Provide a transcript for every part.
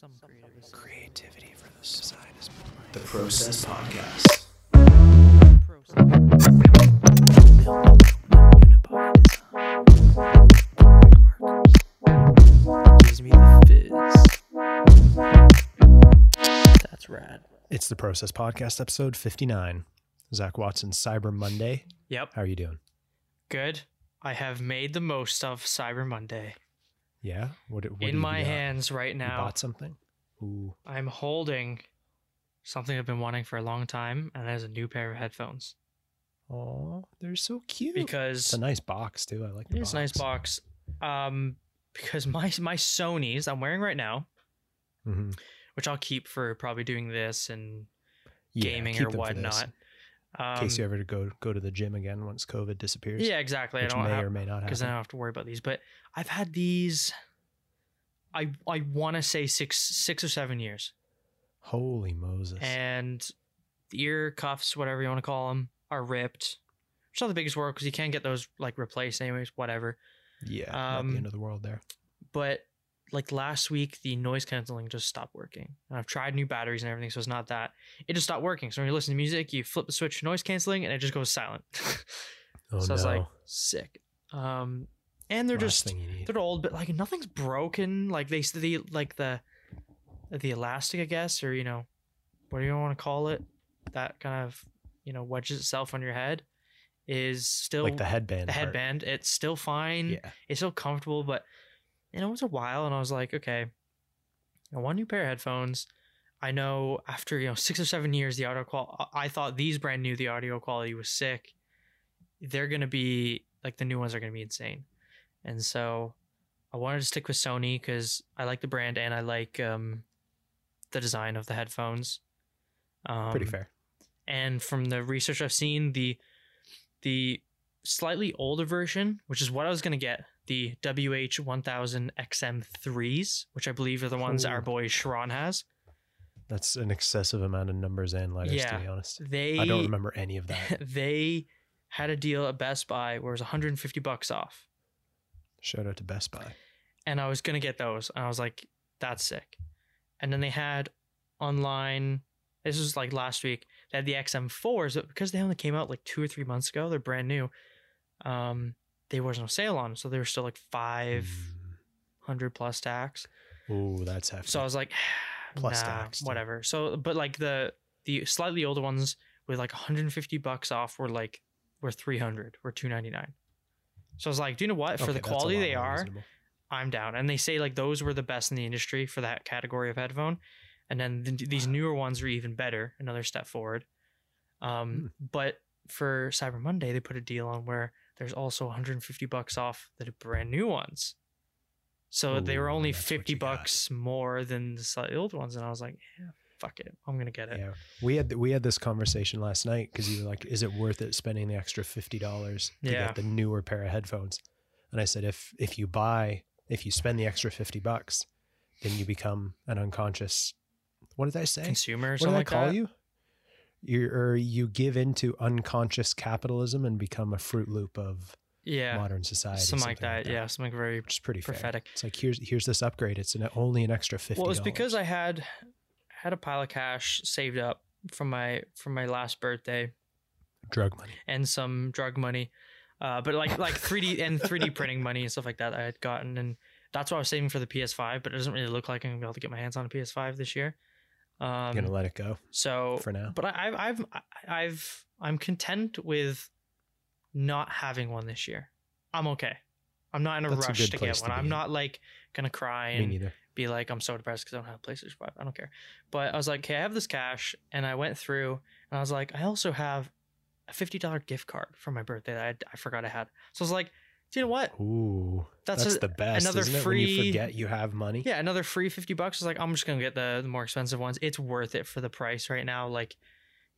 Some creative Creativity for the side is the Process Podcast. Gives me the fizz. That's rad. It's the Process Podcast, episode 59. Zak Watson, Cyber Monday. Yep. How are you doing? Good. I have made the most of Cyber Monday. Yeah? What, what In my hands right now, bought something? Ooh. I'm holding something I've been wanting for a long time, and that is a new pair of headphones. Oh, they're so cute. Because it's a nice box, too. I like the It is a nice box. Um, because my my Sony's I'm wearing right now, hmm which I'll keep for probably doing this and Yeah, gaming or whatnot. Um, In case you ever go go to the gym again once COVID disappears. yeah, exactly. Which I don't may have or may not because I don't have to worry about these. But I've had these. I I want to say six six or seven years, Holy Moses. and the ear cuffs, whatever you want to call them, are ripped. It's not the biggest world because you can get those like replaced anyways, whatever. yeah, not um, the end of the world there. but like last week the noise canceling just stopped working and i've tried new batteries and everything so it's not that it just stopped working so when you listen to music you flip the switch to noise canceling and it just goes silent Oh, so no. i was like sick um and they're Last just thing you need. they're old but like nothing's broken like they the like the the elastic i guess or you know what do you want to call it that kind of you know wedges itself on your head is still like the headband. the part. headband it's still fine Yeah. it's still comfortable, but know, it was a while and I was like, okay, I want a new pair of headphones. I know after, you know, six or seven years, the audio quality, I thought these brand new, the audio quality was sick. They're to be like the new ones are to be insane. And so I wanted to stick with Sony because I like the brand and I like um, the design of the headphones. Um, Pretty fair. and from the research I've seen, the the slightly older version, which is what I was gonna get, the WH1000 XM3s, which I believe are the ones that our boy Sharon has. That's an excessive amount of numbers and letters, Yeah. to be honest. They I don't remember any of that. they had a deal at Best Buy where it was 150 bucks off, Shout out to Best Buy. and I was gonna get those, and I was like, that's sick. And then they had online. This was like last week. They had the XM4s, but because they only came out like two or three months ago, they're brand new. Um, there was no sale on, so they were still like five hundred plus tax. Ooh, that's hefty. So I was like, Plus nah, tax, whatever. So, but like the the slightly older ones with like 150 bucks off were like were 300, were 299. So I was like, do you know what? For Okay, the quality they are, reasonable. I'm down. And they say like those were the best in the industry for that category of headphone. And then th- these newer ones are even better, another step forward. Um, Hmm. but for Cyber Monday, they put a deal on where there's also 150 bucks off the brand new ones. So they were only 50 you got. bucks more than the old ones. And I was like, yeah, fuck it. I'm going to get it. Yeah, we had we had this conversation last night because you were like, "Is it worth it spending the extra fifty dollars to Yeah. get the newer pair of headphones?" And I said, "If if you buy, if you spend the extra fifty bucks, then you become an unconscious. What did I say? Consumer or what did I like call that. you? You or you give into unconscious capitalism and become a fruit loop of Yeah. modern society. Something like that. Yeah. Something very which is pretty fair. prophetic. It's like here's here's this upgrade. It's an, only an extra fifty. Well, it's because I had had a pile of cash saved up from my from my last birthday drug money. and some drug money, uh, but like like 3D and 3D printing money and stuff like that I had gotten, and that's what I was saving for the PS5. But it doesn't really look like I'm gonna be able to get my hands on a PS5 this year. Um, gonna let it go so, for now. but I, I've I've I've I'm content with not having one this year. I'm okay. I'm not in a That's rush good to get one. be I'm in. not like gonna cry and be like, I'm so depressed because I don't have a PlayStation 5. I don't care. But I was like, okay, I have this cash. And I went through and I was like, I also have a $50 gift card for my birthday that I, I forgot I had. So I was like, you know what? Ooh, That's that's, a- the best. another it? when you free- forget you have money. Yeah, another free 50 bucks. I was like, I'm just going to get the, the more expensive ones. It's worth it for the price right now. Like,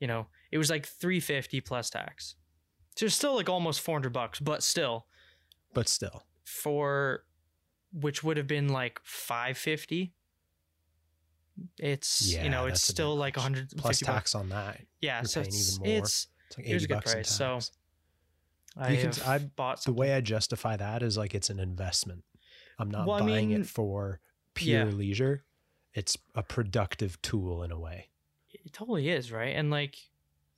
you know, it was like 350 plus tax. So it's still like almost 400 bucks, but still But still, for which would have been like 550 it's Yeah, you know it's that's a bit still like much. 150 plus bucks. tax on that, yeah you're so it's, even more. it's it's like It was a good bucks price, so. I can- I- bought the way I justify that is like it's an investment. I'm not Well, I buying mean, it for pure yeah. leisure. it's a productive tool in a way. It totally is, right? And like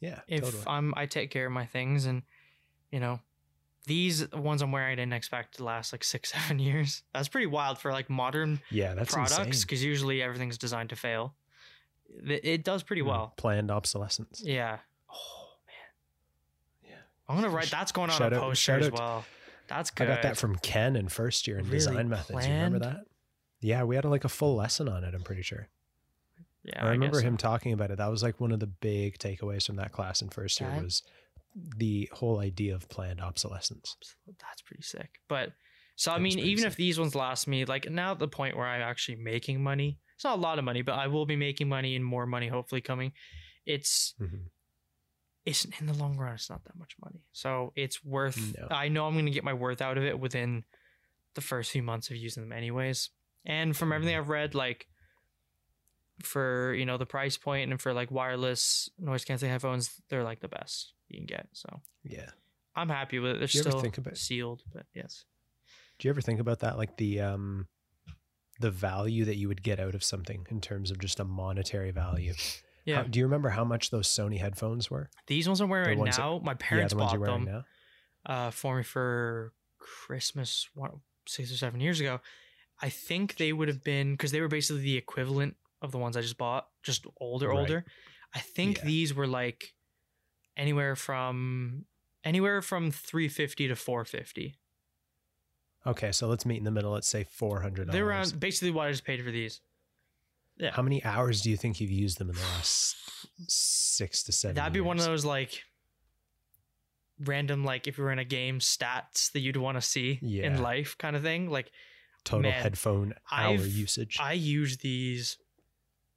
Yeah, if totally. I'm I take care of my things and you know these ones I'm wearing I didn't expect to last like six, seven years. That's pretty wild for like modern yeah, that's products because usually everything's designed to fail. It, does pretty Mm, well. Planned obsolescence. Yeah. I'm gonna write that's going on Shout a out- poster as well. That's good. I got that from Ken in first year in Really design methods. You remember that? Yeah, we had like a full lesson on it. I'm pretty sure. yeah, I remember so. him talking about it. That was like one of the big takeaways from that class in first year That- was the whole idea of planned obsolescence. That's pretty sick. But so I That was mean, even if these ones last me, like now at the point where I'm actually making money, it's not a lot of money, but I will be making money and more money hopefully coming. It's Mhm. It's in the long run, it's not that much money. So it's worth No. I know I'm gonna get my worth out of it within the first few months of using them anyways. And from everything Mhm. I've read, like for you know the price point and for like wireless noise canceling headphones, they're like the best you can get. So Yeah. I'm happy with it. They're Do you ever still think about- sealed, but yes. Do you ever think about that? Like the um the value that you would get out of something in terms of just a monetary value. Yeah. How- do you remember how much those Sony headphones were? These ones I'm wearing The right ones that- now, my yeah, parents the bought them now. uh, for me for Christmas one, six or seven years ago. I think they would have been because they were basically the equivalent of the ones I just bought, just older, Right. older. I think Yeah. these were like anywhere from anywhere from 350 to 450. Okay, so let's meet in the middle. Let's say four hundred They're around basically what I just paid for these. Yeah. How many hours do you think you've used them in the last six to seven? That'd be one of those like random like if you were in a game stats that you'd want to see Yeah. in life kind of thing. Like total man, headphone hour I've- usage. I use these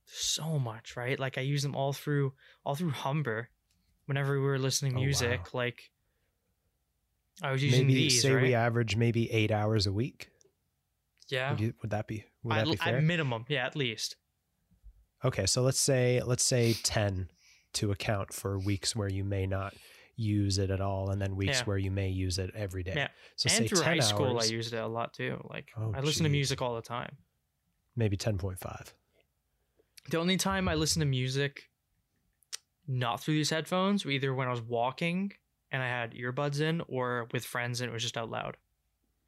so much, right? Like I use them all through all through Humber. Whenever we were listening to Oh, music, wow. like I was using maybe these, say right? we average maybe eight hours a week. yeah, Would, you, would that be would that be at minimum, yeah, at least. Okay, so let's say let's say ten to account for weeks where you may not use it at all, and then weeks Yeah. where you may use it every day. Yeah. So and say through 10 high school, I used it a lot too. Like Oh, I listen to music all the time. maybe ten point five. The only time I listen to music not through these headphones, either when I was walking and I had earbuds in, or with friends and it was just out loud.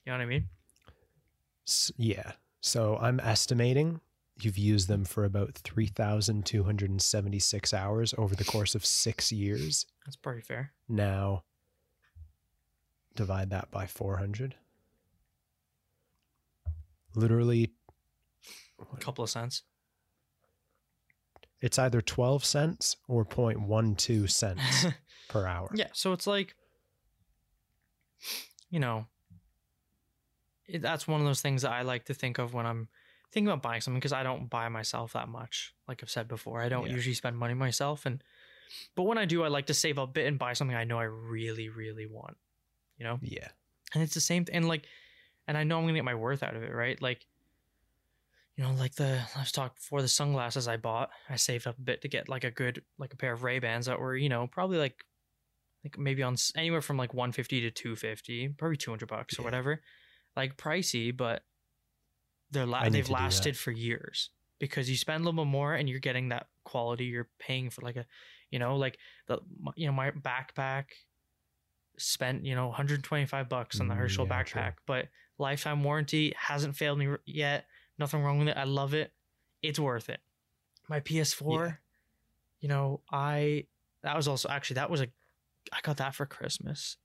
You know what I mean? S- yeah. So I'm estimating you've used them for about 3,276 hours over the course of six years. That's pretty fair. Now, divide that by 400. Literally, A couple of cents. it's either 12 cents or 0.12 cents per hour. Yeah, so it's like, you know, that's one of those things that I like to think of when I'm thinking about buying something because I don't buy myself that much. Like I've said before, I don't Yeah. usually spend money myself, and but when I do, I like to save a bit and buy something I know I really, really want. You know, Yeah. and it's the same thing. And like, and I know I'm gonna get my worth out of it, right? Like, you know, like the let's talk before the sunglasses I bought. I saved up a bit to get like a good like a pair of Ray Bans that were you know probably like like maybe on anywhere from like 150 to 250, probably 200 bucks or Yeah. whatever. Like pricey, but they're la- they've to do that. lasted for years because you spend a little bit more and you're getting that quality. You're paying for like a, you know, like the you know my backpack spent you know 125 bucks on the Mm, Herschel yeah, true. backpack, but lifetime warranty hasn't failed me yet. Nothing wrong with it. I love it. It's worth it. My PS4, Yeah. you know, I that was also actually that was a I got that for Christmas.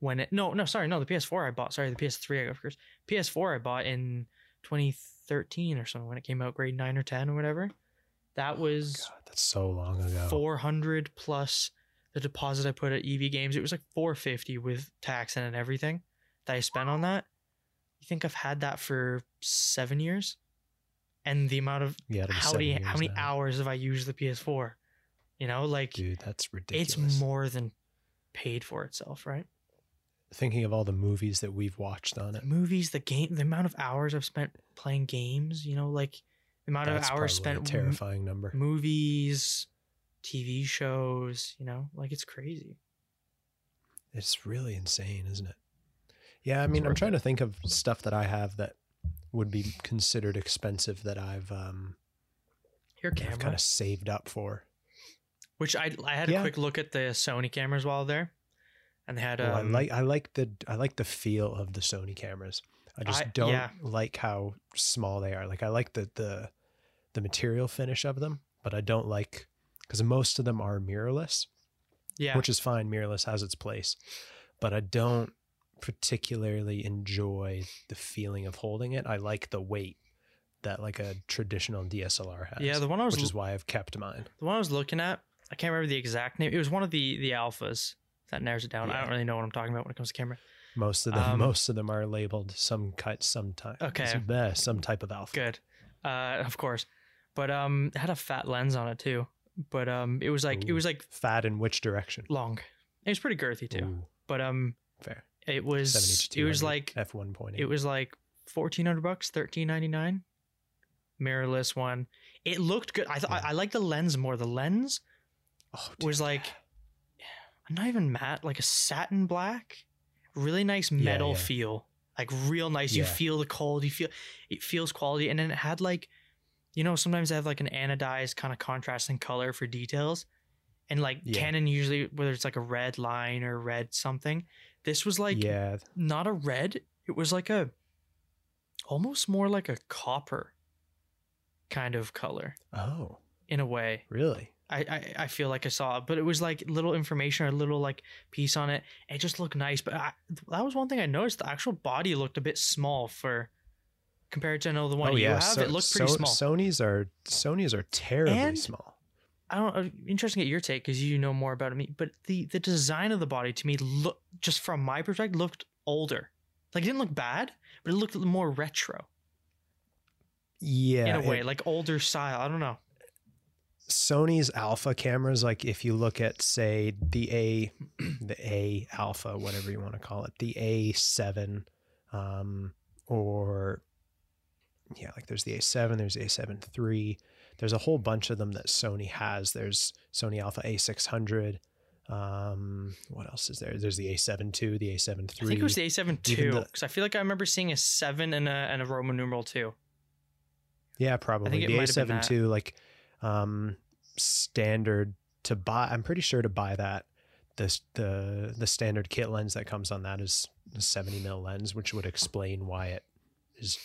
When it no no sorry no the PS4 I bought sorry the PS3 I got for Christmas. PS4 I bought in 2013 or something when it came out grade nine or ten or whatever. That oh was God, that's so long ago. 400 plus the deposit I put at EB Games. It was like 450 with tax and everything that I spent on that. You think I've had that for seven years? And the amount of Yeah, how many how many now. hours have I used the PS4? You know, like Dude, that's ridiculous. it's more than paid for itself, right? Thinking of all the movies that we've watched on it. Movies, the game, the amount of hours I've spent playing games. You know, like the amount That's of hours spent a terrifying number. movies, TV shows. You know, like it's crazy. It's really insane, isn't it? Yeah, I mean, I'm trying to think of stuff that I have that would be considered expensive that I've um Your camera, kind of saved up for. which I I had Yeah. a quick look at the Sony cameras while there, and they had um, Well, I like I like the I like the feel of the Sony cameras. I just I- don't yeah. like how small they are. Like I like the the the material finish of them, but I don't like because most of them are mirrorless, yeah which is fine. Mirrorless has its place, but I don't particularly enjoy the feeling of holding it. I like the weight that like a traditional DSLR has. yeah the one I was which is why I've kept mine. the one I was looking at. I can't remember the exact name. It was one of the the alphas that narrows it down. I don't really know what I'm talking about when it comes to camera. Most of them, Um, most of them are labeled some cut, some type, Okay. some, eh, some type of alpha. Good, uh, of course, but um, it had a fat lens on it too. But um, it was like it was like Fat in which direction? long. It was pretty girthy too. Ooh, But um, fair. it was it was like f one point it was like fourteen hundred bucks, thirteen ninety nine. Mirrorless one. It looked good. I thought Yeah. I, I like the lens more. The lens Oh, was like not even matte, like a satin black. Really nice metal yeah. feel. Like real nice. You feel the cold. You feel it feels quality. And then it had like you know, sometimes they have like an anodized kind of contrasting color for details. And like Yeah. Canon usually whether it's like a red line or red something. This was like yeah, not a red. It was like a almost more like a copper kind of color oh, in a way. really? I, I, I feel like I saw it, but it was like little information or a little like piece on it. It just looked nice, but I, that was one thing I noticed. The actual body looked a bit small for compared to I know the one oh you yeah, have. so- it looked pretty so- small. Sony's are Sony's are terribly And- small. I don't. know, Interesting to get your take because you know more about me. But the the design of the body to me look just from my perspective looked older. Like it didn't look bad, but it looked more retro Yeah, in a way, it- like older style. I don't know. Sony's alpha cameras, like if you look at say the A, the A alpha, whatever you want to call it, the A seven, um, or yeah, like there's the A seven, there's A seven three, there's a whole bunch of them that Sony has. There's Sony Alpha A six hundred. Um, what else is there? There's the A seven two, the A seven I three. think it was the A7 Even two because I feel like I remember seeing a seven and a and a Roman numeral two. Yeah, probably the might have been A7 that. II, like um, standard to buy. I'm pretty sure to buy that the the the standard kit lens that comes on that is a 70 mil lens, which would explain why it is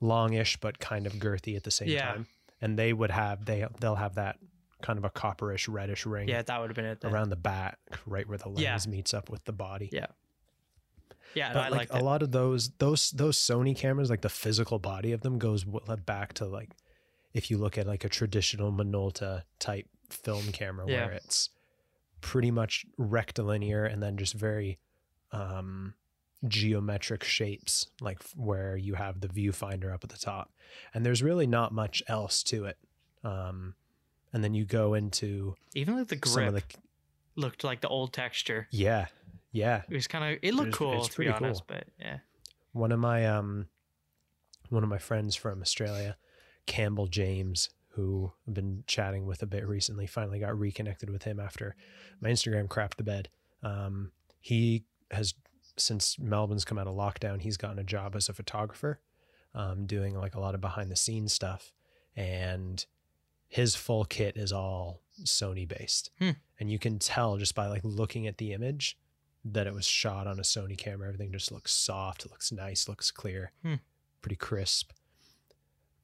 longish but kind of girthy at the same Yeah. time. And they would have they they'll have that kind of a copperish reddish ring Yeah, that would have been it. Then. around the back, right where the lens Yeah. meets up with the body. Yeah. Yeah, no, But I like a lot of those those those Sony cameras, like the physical body of them goes back to like if you look at like a traditional Minolta type film camera Yeah. where it's pretty much rectilinear and then just very um geometric shapes like where you have the viewfinder up at the top and there's really not much else to it um and then you go into Even like the some grip of the looked like the old texture. yeah yeah It was kind of it looked It's- cool it's to be pretty honest, cool. but yeah. one of my um one of my friends from Australia, Campbell James, who I've been chatting with a bit recently, finally got reconnected with him after my Instagram crapped the bed. Um, he has since Melbourne's come out of lockdown, he's gotten a job as a photographer, um, doing like a lot of behind the scenes stuff, and his full kit is all Sony based, Hmm. and you can tell just by like looking at the image that it was shot on a Sony camera. Everything just looks soft, looks nice, looks clear, Hmm. pretty crisp.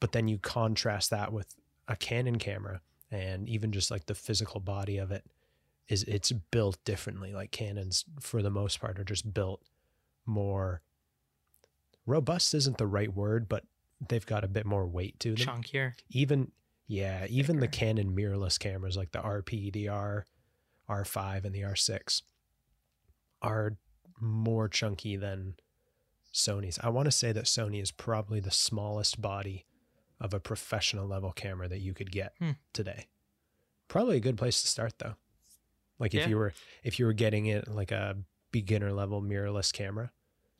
But then you contrast that with a Canon camera, and even just like the physical body of it is it's built differently. Like Canons, for the most part, are just built more robust. Isn't the right word, but they've got a bit more weight to them Chunkier. even yeah even the canon mirrorless cameras like the rp the r r5 and the r6 are more chunky than sony's i want to say that sony is probably the smallest body of a professional level camera that you could get Hmm. today probably a good place to start though like if Yeah. you were if you were getting it like a beginner level mirrorless camera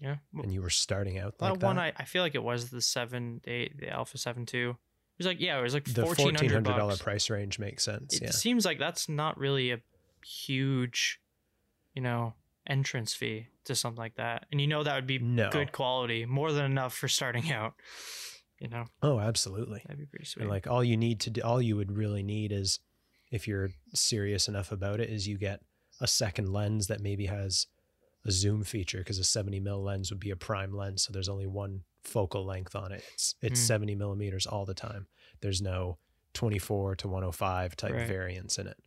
Yeah. and you were starting out That like one I, I feel like it was the seven the, the Alpha Seven Two. It was like yeah, it was like the fourteen hundred $1400 bucks. price range makes sense It yeah seems like that's not really a huge, you know, entrance fee to something like that. And you know that would be No. good quality, more than enough for starting out. You know, Oh, absolutely. that'd be pretty sweet. And like all you need to do, all you would really need is, if you're serious enough about it, is you get a second lens that maybe has a zoom feature because a 70 mil lens would be a prime lens, so there's only one focal length on it. It's it's Hmm. 70 millimeters all the time. There's no 24 to 105 type Right. variance in it.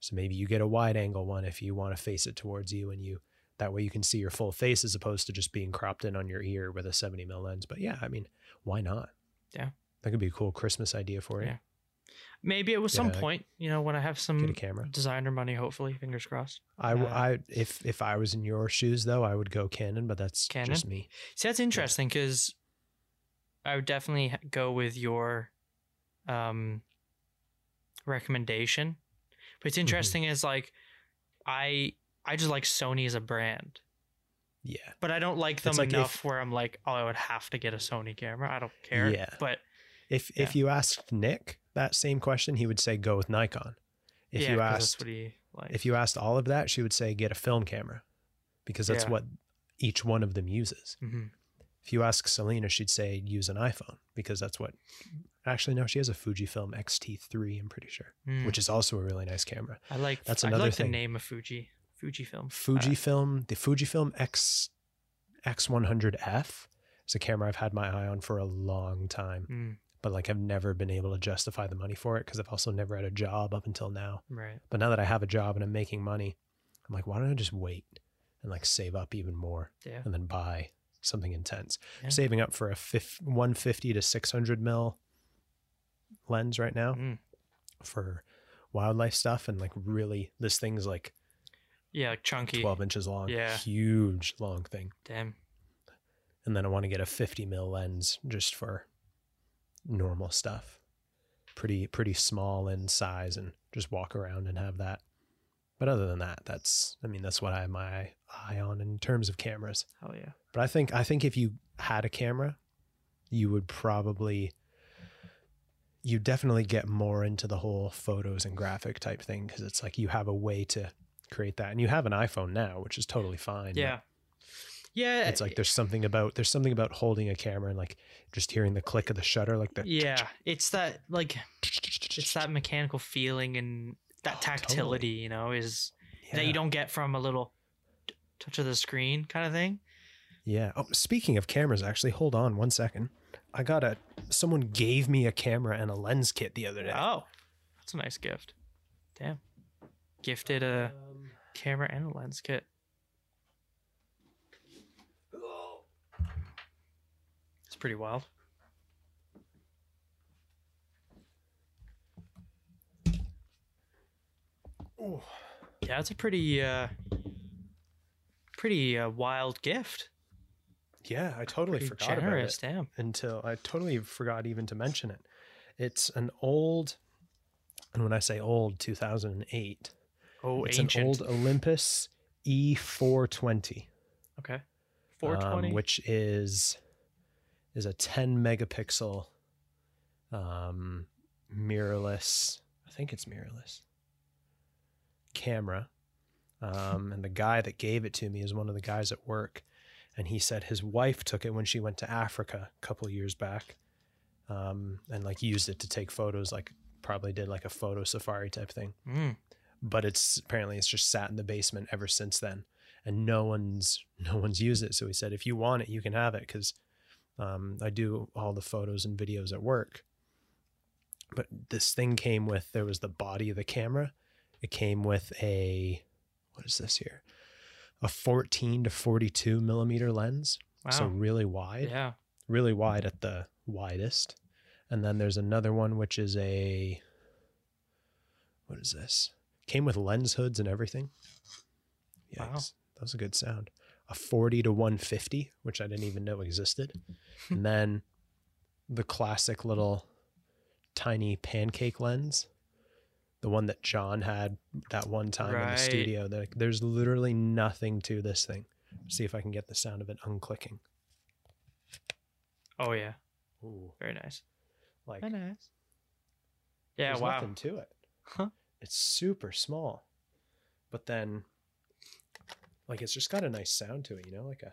So maybe you get a wide angle one if you want to face it towards you, and you that way you can see your full face as opposed to just being cropped in on your ear with a 70 mil lens. But yeah, I mean, why not? Yeah. that could be a cool Christmas idea for you. Yeah. Maybe at some Yeah. point, you know, when I have Get some a camera. designer money, hopefully, fingers crossed. I, w- Uh, I if if I was in your shoes though, I would go Canon, but that's Canon? just me. See, that's interesting because I would definitely go with your um, recommendation. But Mm-hmm. it's interesting is like I I just like Sony as a brand, Yeah, but I don't like them like enough if- where I'm like, oh, I would have to get a Sony camera. I don't care. Yeah. But if if you asked Nick that same question, he would say go with Nikon. If yeah, you asked that's what he like. if you asked all of that, she would say get a film camera, because that's Yeah. what each one of them uses. Mhm. If you ask Selena, she'd say use an iPhone because that's what. Actually, no, she has a Fujifilm X-T3. I'm pretty sure, Mm. which is also a really nice camera. I like. that's I another like thing. the name of Fuji. Fujifilm. Uh, Fujifilm, the Fujifilm X X100F is a camera I've had my eye on for a long time, mm, but like I've never been able to justify the money for it because I've also never had a job up until now. right. But now that I have a job and I'm making money, I'm like, why don't I just wait and like save up even more Yeah. and then buy something intense? Yeah. Saving up for a fif- 150 to 600 mil lens right now Mm. for wildlife stuff, and like really, this thing's like Yeah, like chunky. 12 inches long, Yeah. huge long thing. Damn. and then I want to get a 50 mil lens just for normal stuff. Pretty pretty small in size and just walk around and have that. But other than that, that's I mean that's what I have my eye on in terms of cameras. Hell yeah. But I think I think if you had a camera, you would probably you definitely get more into the whole photos and graphic type thing because it's like you have a way to create that and you have an iPhone now, which is totally fine. Yeah. Yeah. it's like eh, there's something about there's something about holding a camera and like just hearing the click of the shutter like the yeah. It's that like it's that mechanical feeling and that Oh, tactility, totally. you know, is yeah. that you don't get from a little t- touch of the screen kind of thing. yeah oh speaking of cameras actually hold on one second i got a someone gave me a camera and a lens kit the other day Oh, that's a nice gift. Damn. Gifted a Um, camera and a lens kit. It's pretty wild. oh, Yeah, it's a pretty uh pretty uh, wild gift. yeah i totally Pretty forgot generous, about it damn. until i totally forgot even to mention it it's an old and when i say old 2008 Oh, it's ancient. an old olympus e420 okay. um, 420. which is is a 10 megapixel um, mirrorless. I think it's mirrorless camera. Um, and the guy that gave it to me is one of the guys at work, and he said his wife took it when she went to Africa a couple years back, um, and like used it to take photos, like probably did like a photo safari type thing Mm. But it's apparently it's just sat in the basement ever since then and no one's no one's used it so he said if you want it you can have it because um, i do all the photos and videos at work but this thing came with there was the body of the camera it came with a what is this here a 14 to 42 millimeter lens Wow. so really wide yeah. really wide at the widest. And then there's another one which is a what is this? Came with lens hoods and everything. Yikes. Wow. That was a good sound. A 40 to 150, which I didn't even know existed. and then the classic little tiny pancake lens. The one that John had that one time in the studio. There- There's literally nothing to this thing. See if I can get the sound of it unclicking. Oh yeah. Ooh. Very nice. Like Very nice. Yeah. there's wow. nothing to it. Huh. It's super small, but then, like, it's just got a nice sound to it. You know, like a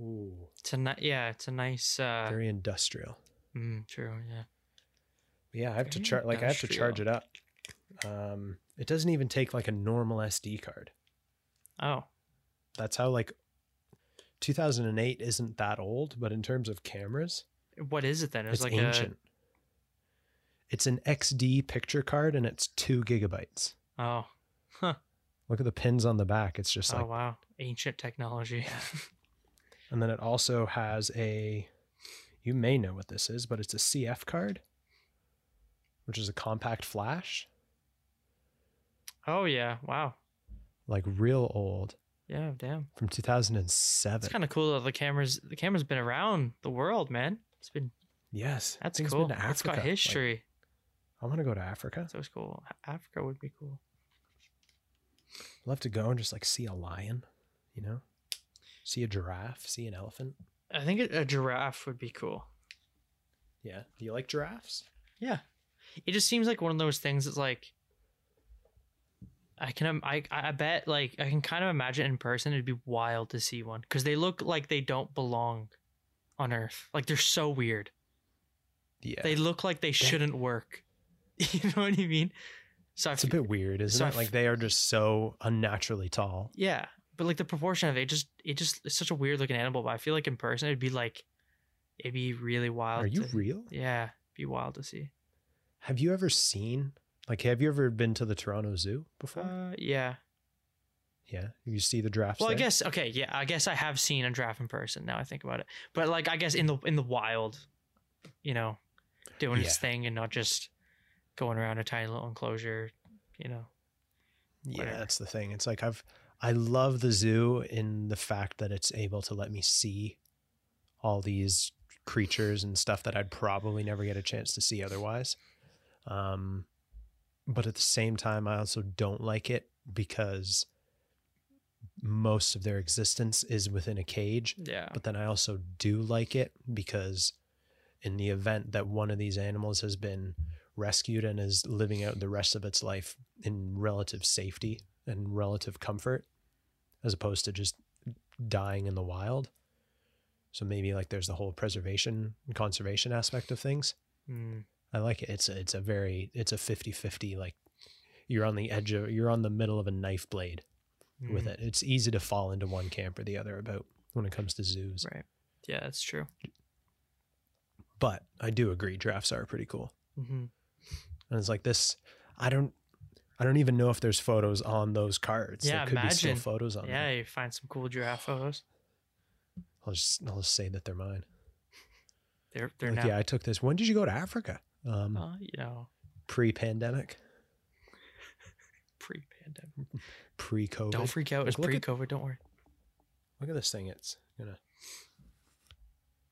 Ooh, It's a ni- yeah, it's a nice. uh very industrial. mm, True. Yeah. Yeah, I have to charge. Like I have to charge it up. Um, it doesn't even take like a normal SD card. Oh. That's how like 2008 isn't that old, but in terms of cameras, What is it then? it's, like ancient. It's an XD picture card and it's two gigabytes. Oh. Look at the pins on the back. It's just oh like, wow. Ancient technology. and then it also has a. You may know what this is, but it's a CF card, which is a compact flash, oh yeah. Wow. like real old Yeah. Damn. from 2007. It's kind of cool that the cameras. The camera's been around the world, man. It's been. yes, That's cool. It's got Africa. Like, history. I want to go to Africa. so it's cool. Africa would be cool. love to go and just like see a lion, you know, see a giraffe, see an elephant. I think a, a giraffe would be cool. Yeah. Do you like giraffes? Yeah. It just seems like one of those things that's like I can I I bet like I can kind of imagine in person it'd be wild to see one cuz they look like they don't belong on earth. Like they're so weird. Yeah. They look like they shouldn't work. you know what I mean? So I it's a bit weird, isn't so I it? Like they are just so unnaturally tall. yeah, but like the proportion of it just it just it's such a weird looking animal, but I feel like in person it'd be like it'd be really wild. Are you to- real? Yeah, be wild to see. Have you ever seen like have you ever been to the Toronto Zoo before? Uh, yeah. yeah. You see the giraffes Well, I guess okay, yeah. I guess I have seen a giraffe in person. Now I think about it, but like I guess in the in the wild, you know, doing its thing and not just going around a tiny little enclosure. You know, Yeah, that's the thing. It's like I've I love the zoo in the fact that it's able to let me see all these creatures and stuff that I'd probably never get a chance to see otherwise. Um but at the same time I also don't like it because most of their existence is within a cage. yeah, But then I also do like it because in the event that one of these animals has been rescued and is living out the rest of its life in relative safety and relative comfort, as opposed to just dying in the wild. So maybe like there's the whole preservation and conservation aspect of things. Mm, I like it. It's a, it's a very it's a 50-50 like you're on the edge of you're on the middle of a knife blade with mm, it. It's easy to fall into one camp or the other about when it comes to zoos. Right. Yeah, that's true. But I do agree drafts are pretty cool. hmm And it's like this I don't I don't even know if there's photos on those cards. Yeah, there could be still photos on Yeah, them. you find some cool giraffe photos. I'll just I'll just say that they're mine. They're they're Like, now, yeah, I took this. When did you go to Africa? Um uh, you know, pre-pandemic, pre-pandemic. pre-COVID. Don't freak out. It's Like, look pre-COVID. Don't worry. Look at this thing. It's gonna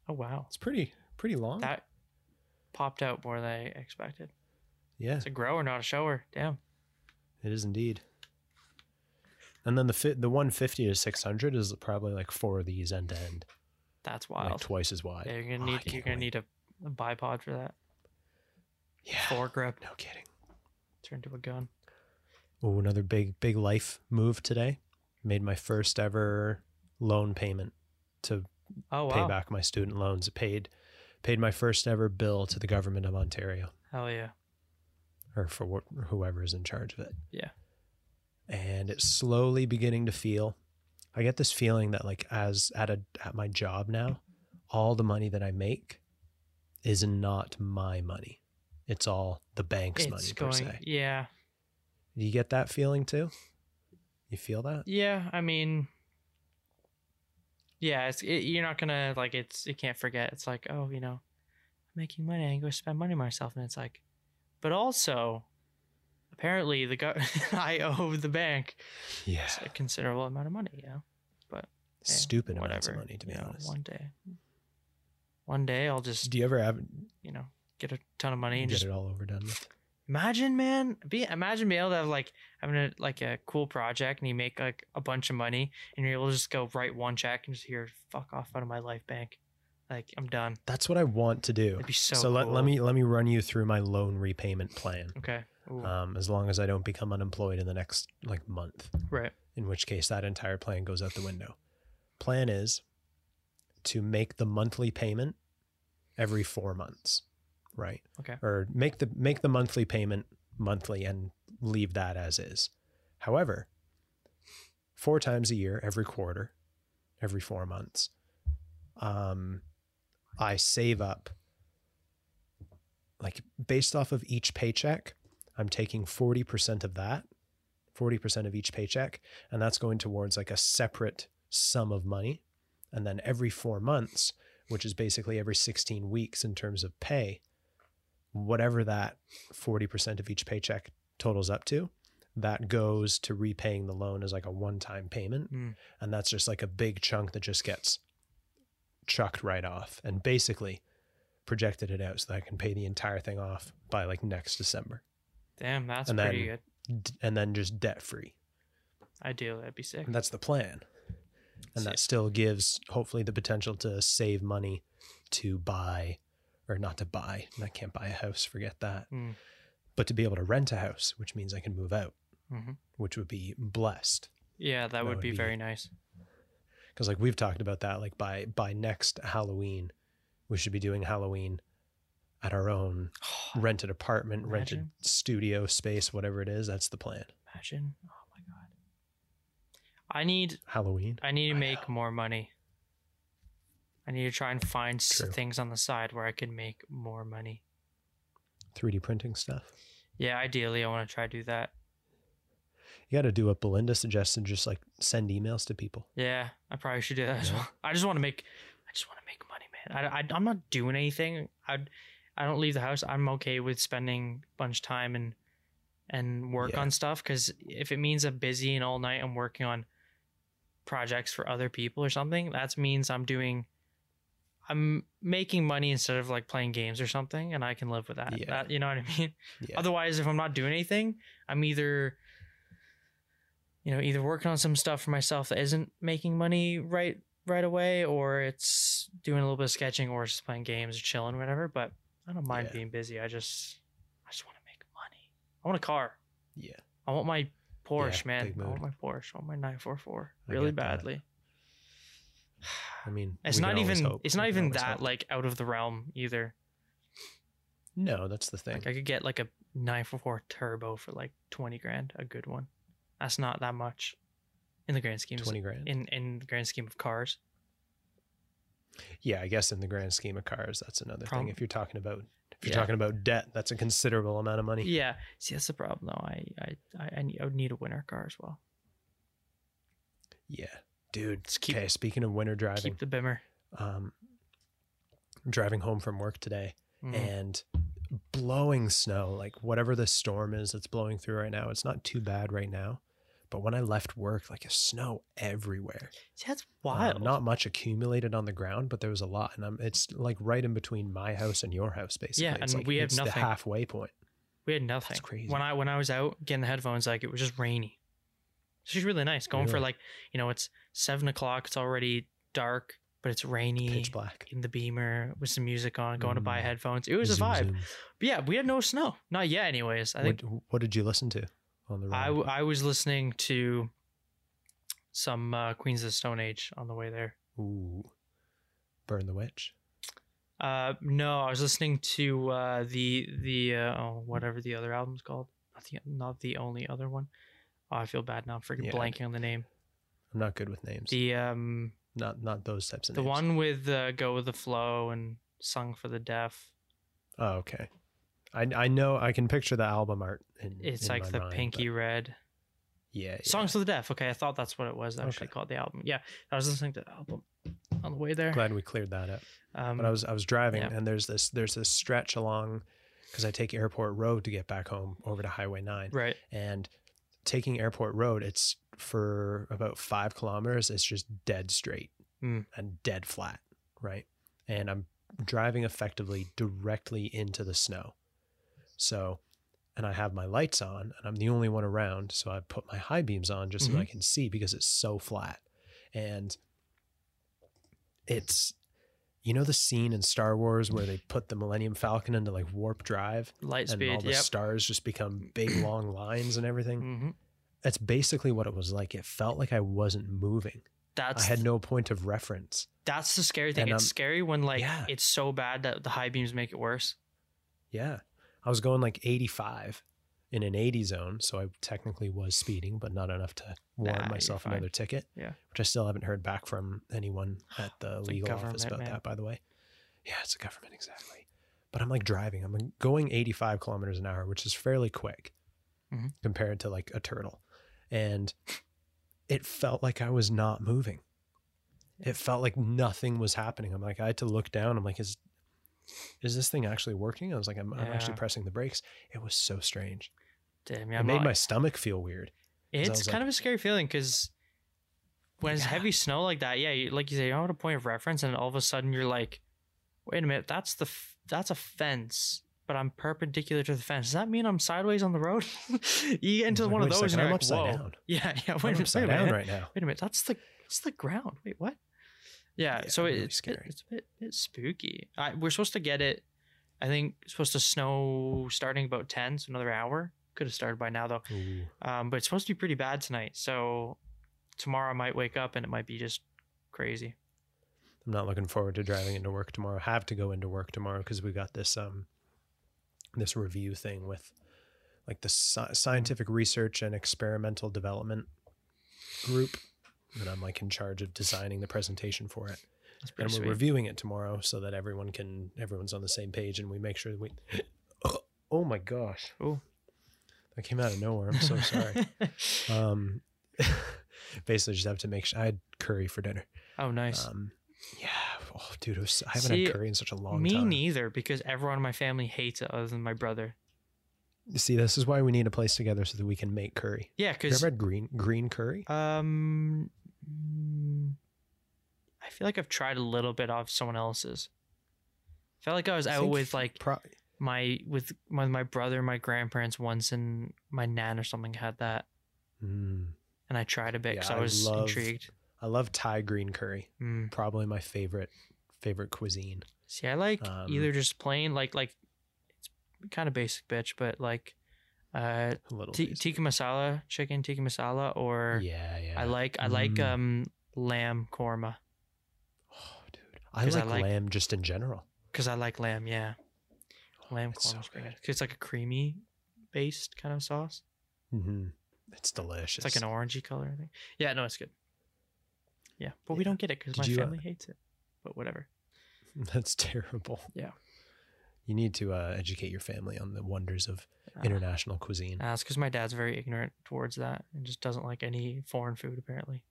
Oh wow, it's pretty pretty long. that popped out more than I expected. Yeah, It's a grower, not a shower. Damn. it is indeed. And then the fit the 150 to 600 is probably like four of these end to end, That's like wild. twice as wide. Yeah, you're gonna Oh, need can't you're gonna wait. need a, a bipod for that. yeah. Foregrip. No kidding. Turn to a gun. Oh, another big, big life move today. Made my first ever loan payment to Oh pay wow. back my student loans. Paid, paid my first ever bill to the government of Ontario, Hell yeah. Or for wh- whoever is in charge of it. Yeah. And it's slowly beginning to feel. I get this feeling that like as at a at my job now, all the money that I make is not my money. It's all the bank's money It's per going. se. Yeah. Do you get that feeling too? You feel that? Yeah. I mean. Yeah, it's it, you're not gonna like it's you can't forget. It's like oh you know, I'm making money. I can go spend money myself, and it's like, but also, apparently the go- I owe the bank Yeah. a considerable amount of money. You know, hey, Stupid amounts of money, to be you know, honest. One day, one day I'll just Do you ever have you know get a ton of money and just get just it all over done with? Imagine, man, be imagine being able to have like having a like a cool project and you make like a bunch of money and you're able to just go write one check and just hear fuck off out of my life bank. Like I'm done. That's what I want to do. It'd be so. So, let, let me let me run you through my loan repayment plan. Okay. Ooh, Um, as long as I don't become unemployed in the next like month, right. in which case that entire plan goes out the window. Plan is to make the monthly payment every four months, right? Okay. Or make the make the monthly payment monthly and leave that as is. However, four times a year, every quarter, every four months, um, I save up like based off of each paycheck, I'm taking 40% of that, 40% of each paycheck, and that's going towards like a separate sum of money. And then every four months, which is basically every 16 weeks in terms of pay, whatever that 40% of each paycheck totals up to, that goes to repaying the loan as like a one time payment. Mm. And that's just like a big chunk that just gets chucked right off and basically projected it out so that I can pay the entire thing off by like next December Damn, that's And pretty then- good. And then just debt free. Ideally, that'd be sick. And that's the plan. And that still gives hopefully the potential to save money to buy or not to buy. I can't buy a house, forget that. Mm. But to be able to rent a house, which means I can move out, hmm which would be blessed. Yeah, that, would, would be, be- very nice. Because like we've talked about that like by by next halloween we should be doing halloween at our own rented apartment rented studio space whatever it is that's the plan Imagine. Oh my god. I need halloween I need to I make more money. I need to try and find True. things on the side where I can make more money. 3d printing stuff Yeah, ideally I want to try to do that. You got to do what belinda suggested just like send emails to people Yeah, I probably should do that as well. I just want to make I just want to make money, man. I, I I'm not doing anything. I I don't leave the house. I'm okay with spending a bunch of time and and work Yeah. on stuff because if it means I'm busy and all night I'm working on projects for other people or something, that means I'm doing I'm making money instead of like playing games or something, and I can live with that. Yeah. That you know what I mean? yeah Otherwise, if I'm not doing anything, I'm either, you know, either working on some stuff for myself that isn't making money right right away, or it's doing a little bit of sketching, or just playing games or chilling, whatever. But I don't mind Yeah. being busy. I just, I just want to make money. I want a car. yeah I want my Porsche, man. I want my Porsche. I want my 944 really get that. badly. i mean It's not even. hope. It's We not even that hope. like out of the realm either. no that's the thing Like I could get like a 944 turbo for like 20 grand, a good one. That's not that much in the grand scheme. 20 grand in in the grand scheme of cars. yeah i guess in the grand scheme of cars that's another thing if you're talking about if you're Yeah. talking about debt that's a considerable amount of money Yeah. See, that's the problem though. I I I, I, need, I would need a winter car as well. yeah dude keep okay speaking of winter driving keep the bimmer. um, driving home from work today Mhm. and blowing snow, like whatever the storm is that's blowing through right now. It's not too bad right now. But when I left work, like it's snow everywhere. See, that's Um, wild. not much accumulated on the ground, but there was a lot. And I'm, it's like right in between my house and your house, basically. Yeah, It's and like, we have it's the nothing. halfway point. we had nothing. That's crazy. When I when I was out getting the headphones, like it was just rainy. It's just really nice. Going for like you know, it's seven o'clock. It's already dark, but it's rainy. Pitch black. in the beamer with some music on, going to buy Mm. headphones. It was a vibe. zoom. But yeah, we had no snow. Not yet, anyways. I think what, what did you listen to on the I, ride? w- I was listening to some uh, Queens of the Stone Age on the way there. Ooh, Burn the Witch. Uh, no, I was listening to uh, the the uh, oh, whatever the other album's called. Not the not the only other one. Oh, I feel bad now. I'm freaking Yeah. blanking on the name. I'm not good with names. The um not not those types of the names. one with uh, "Go with the Flow" and "Songs for the Deaf." Oh, okay. I I know I can picture the album art. In, It's in like the mind, pinky red. Yeah, yeah. Songs for the Deaf. Okay, I thought that's what it was actually Okay. called the album. Yeah, I was listening to the album on the way there. Glad we cleared that up. Um, But I was I was driving yeah. and there's this there's this stretch along because I take Airport Road to get back home over to Highway Nine right. and taking Airport Road it's for about five kilometers it's just dead straight Mm. and dead flat right and I'm driving effectively directly into the snow so and I have my lights on and I'm the only one around so I put my high beams on just so I can see because it's so flat and it's you know the scene in Star Wars where they put the Millennium Falcon into like warp drive Light and all the Yep. stars just become big long lines and everything. hmm That's basically what it was like. It felt like I wasn't moving. That's I had no point of reference. that's the scary thing. And, it's um, scary when like yeah. it's so bad that the high beams make it worse. Yeah. I was going like 85 in an 80 zone. So I technically was speeding, but not enough to warrant Nah, myself another ticket. Yeah. Which I still haven't heard back from anyone at the It's legal office about man. that, by the way. Yeah, it's a government, exactly. But I'm like driving. I'm going 85 kilometers an hour, which is fairly quick Mhm. compared to like a turtle. And it felt like I was not moving. It felt like nothing was happening. I'm like, I had to look down. I'm like, is is this thing actually working? I was like, I'm, I'm actually pressing the brakes. It was so strange. Damn, yeah. it I'm made not- my stomach feel weird. It's kind like- of a scary feeling because when it's Yeah. heavy snow like that, yeah, you, like you say, you don't have a point of reference, and all of a sudden you're like, wait a minute, that's the f- that's a fence, but I'm perpendicular to the fence. Does that mean I'm sideways on the road? you get into like, one of those, second, and I'm you're like, upside whoa, down. yeah, yeah. Wait, I'm a- upside wait down minute. right now. Wait a minute, that's the that's the ground. Wait, what? Yeah, Yeah, so really it's a bit, scary. it's a bit, bit spooky. I, we're supposed to get it. I think it's supposed to snow starting about ten, so another hour. Could have started by now though. Um, but it's supposed to be pretty bad tonight. So tomorrow I might wake up and it might be just crazy. I'm not looking forward to driving into work tomorrow. I have to go into work tomorrow because we got this um this review thing with like the sci- scientific research and experimental development group and I'm like in charge of designing the presentation for it. That's And we're sweet. reviewing it tomorrow so that everyone can everyone's on the same page and we make sure that we Oh my gosh. Oh. That came out of nowhere. I'm so sorry. um basically just have to make sure I had curry for dinner. oh, nice. Um, yeah. Oh, dude, was, I haven't See, had curry in such a long Me time. Me neither, because everyone in my family hates it other than my brother. See, this is why we need a place together so that we can make curry. Yeah, Have you because ever had green green curry? um, mm, I feel like I've tried a little bit off someone else's. I felt like I was I out with like Pro- my with my, my brother, my grandparents once, and my nan or something had that, Mm, and I tried a bit because Yeah, I I was love- intrigued. I love Thai green curry. Mm. Probably my favorite favorite cuisine. See, I like Um, either just plain like like it's kind of basic bitch, but like uh A little. t- tikka masala chicken tikka masala or yeah, yeah. I like I like Mm. um lamb korma Oh, dude, I like, like- lamb just in general. because I like lamb. Yeah, lamb it's so korma. pretty good. good. 'Cause It's like a creamy based kind of sauce. Mm-hmm. It's delicious. It's like an orangey color. I think. Yeah, no, it's good. Yeah, but we don't get it because my you, uh, family hates it. But whatever. That's terrible. Yeah. You need to uh, educate your family on the wonders of Uh, international cuisine. Uh, it's because my dad's very ignorant towards that and just doesn't like any foreign food. Apparently,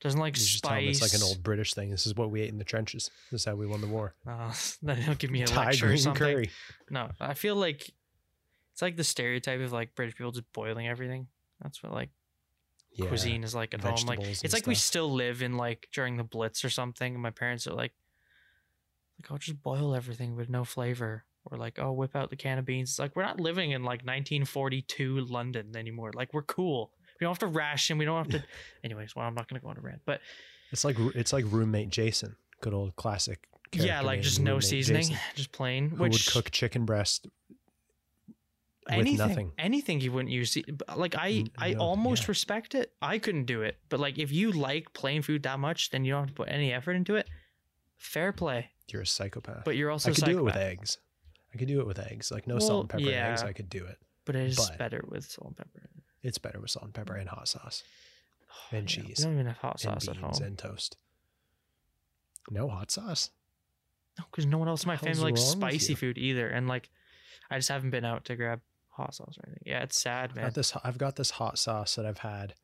doesn't like You just tell them spice. it's like an old British thing. This is what we ate in the trenches. This is how we won the war. Uh, then he'll give me a Thai lecture or something. curry. No, I feel like it's like the stereotype of like British people just boiling everything. That's what like Yeah. cuisine is like at home. Like it's like we still live in like during the Blitz or something. And my parents are like, like I'll just boil everything with no flavor. Or like, oh, whip out the can of beans. It's like we're not living in like 1942 London anymore. Like we're cool. We don't have to ration. We don't have to. Anyways, well, I'm not gonna go on a rant, but It's like it's like roommate Jason, good old classic. yeah, like just no seasoning, Jason, just plain. who which would cook chicken breast with anything, nothing. anything you wouldn't use. Like I, no, almost yeah. respect it. I couldn't do it, but like if you like plain food that much, then you don't have to put any effort into it. Fair play, You're a psychopath. but you're also I could do it with eggs. I could do it with eggs. Like no Well, salt and pepper and eggs. I could do it. But it is but- better with salt and pepper It's better with salt and pepper and hot sauce Oh, and yeah, cheese We don't even have hot sauce at home. and toast. No hot sauce. No, because no one else in my family likes spicy food either, and like I just haven't been out to grab hot sauce or anything. Yeah, it's sad, I've man. got this. I've got this hot sauce that I've had.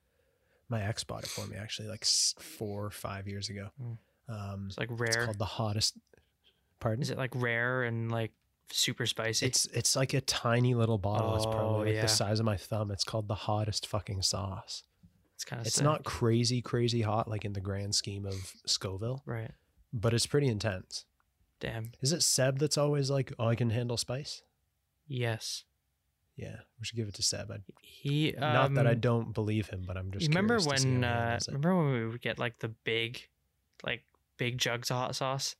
My ex bought it for me actually, like four or five years ago. Mm. Um, It's like it's rare. called the hottest. Pardon? Is it like rare and like super spicy? It's it's like a tiny little bottle. it's Oh, probably like yeah. the size of my thumb. It's called the hottest fucking sauce. It's kind of It's not crazy crazy hot like in the grand scheme of Scoville, right. but it's pretty intense. Damn. Is it Seb that's always like, "Oh, I can handle spice"? Yes. Yeah, we should give it to Seb. I, He. Um, not that I don't believe him, but I'm just. Remember curious to see when? Uh, remember when we would get like the big, like big jugs of hot sauce,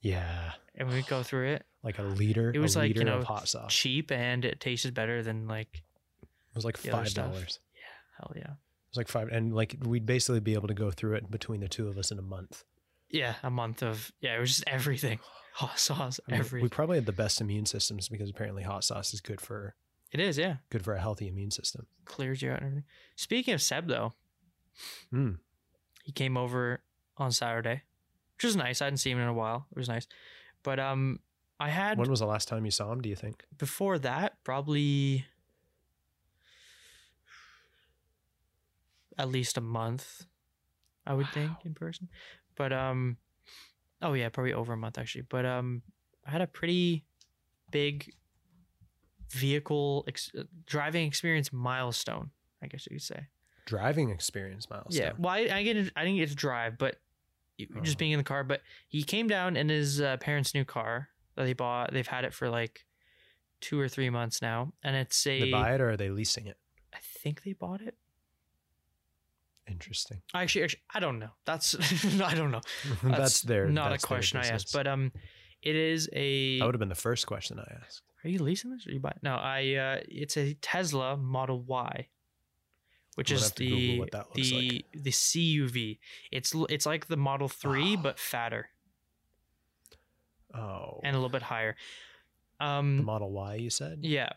Yeah, and we would go through it. Like a liter. It was a like, you know, of hot sauce. Cheap and it tasted better than like It was like five dollars. Yeah, hell yeah. It was like five, and like we'd basically be able to go through it between the two of us in a month. Yeah, a month of yeah, it was just everything. Hot sauce, I mean, everything. we probably had the best immune systems because apparently hot sauce is good for it is, yeah. good for a healthy immune system. Clears you out and everything. Speaking of Seb though, Mm. he came over on Saturday, which was nice. I hadn't seen him in a while. It was nice. But um I had When was the last time you saw him? Do you think? before that, probably at least a month, I would think, in person. But um oh yeah, probably over a month actually. But um I had a pretty big vehicle ex- driving experience milestone, I guess you could say. Driving experience milestone. Yeah. Well, I, I get I didn't get to drive, but just Oh. being in the car. But he came down in his uh, parents' new car that they bought. They've had it for like two or three months now, and it's a. They buy it or are they leasing it? I think they bought it. Interesting. Actually, actually, I don't know. That's I don't know. that's, their not that's a question I asked, but um, it is a. that would have been the first question I asked. Are you leasing this or you buy? No, I. Uh, it's a Tesla Model Y, which is the what that looks the the CUV. It's it's like the Model Three Oh. but fatter Oh, and a little bit higher. the Um, Model Y, you said? yeah,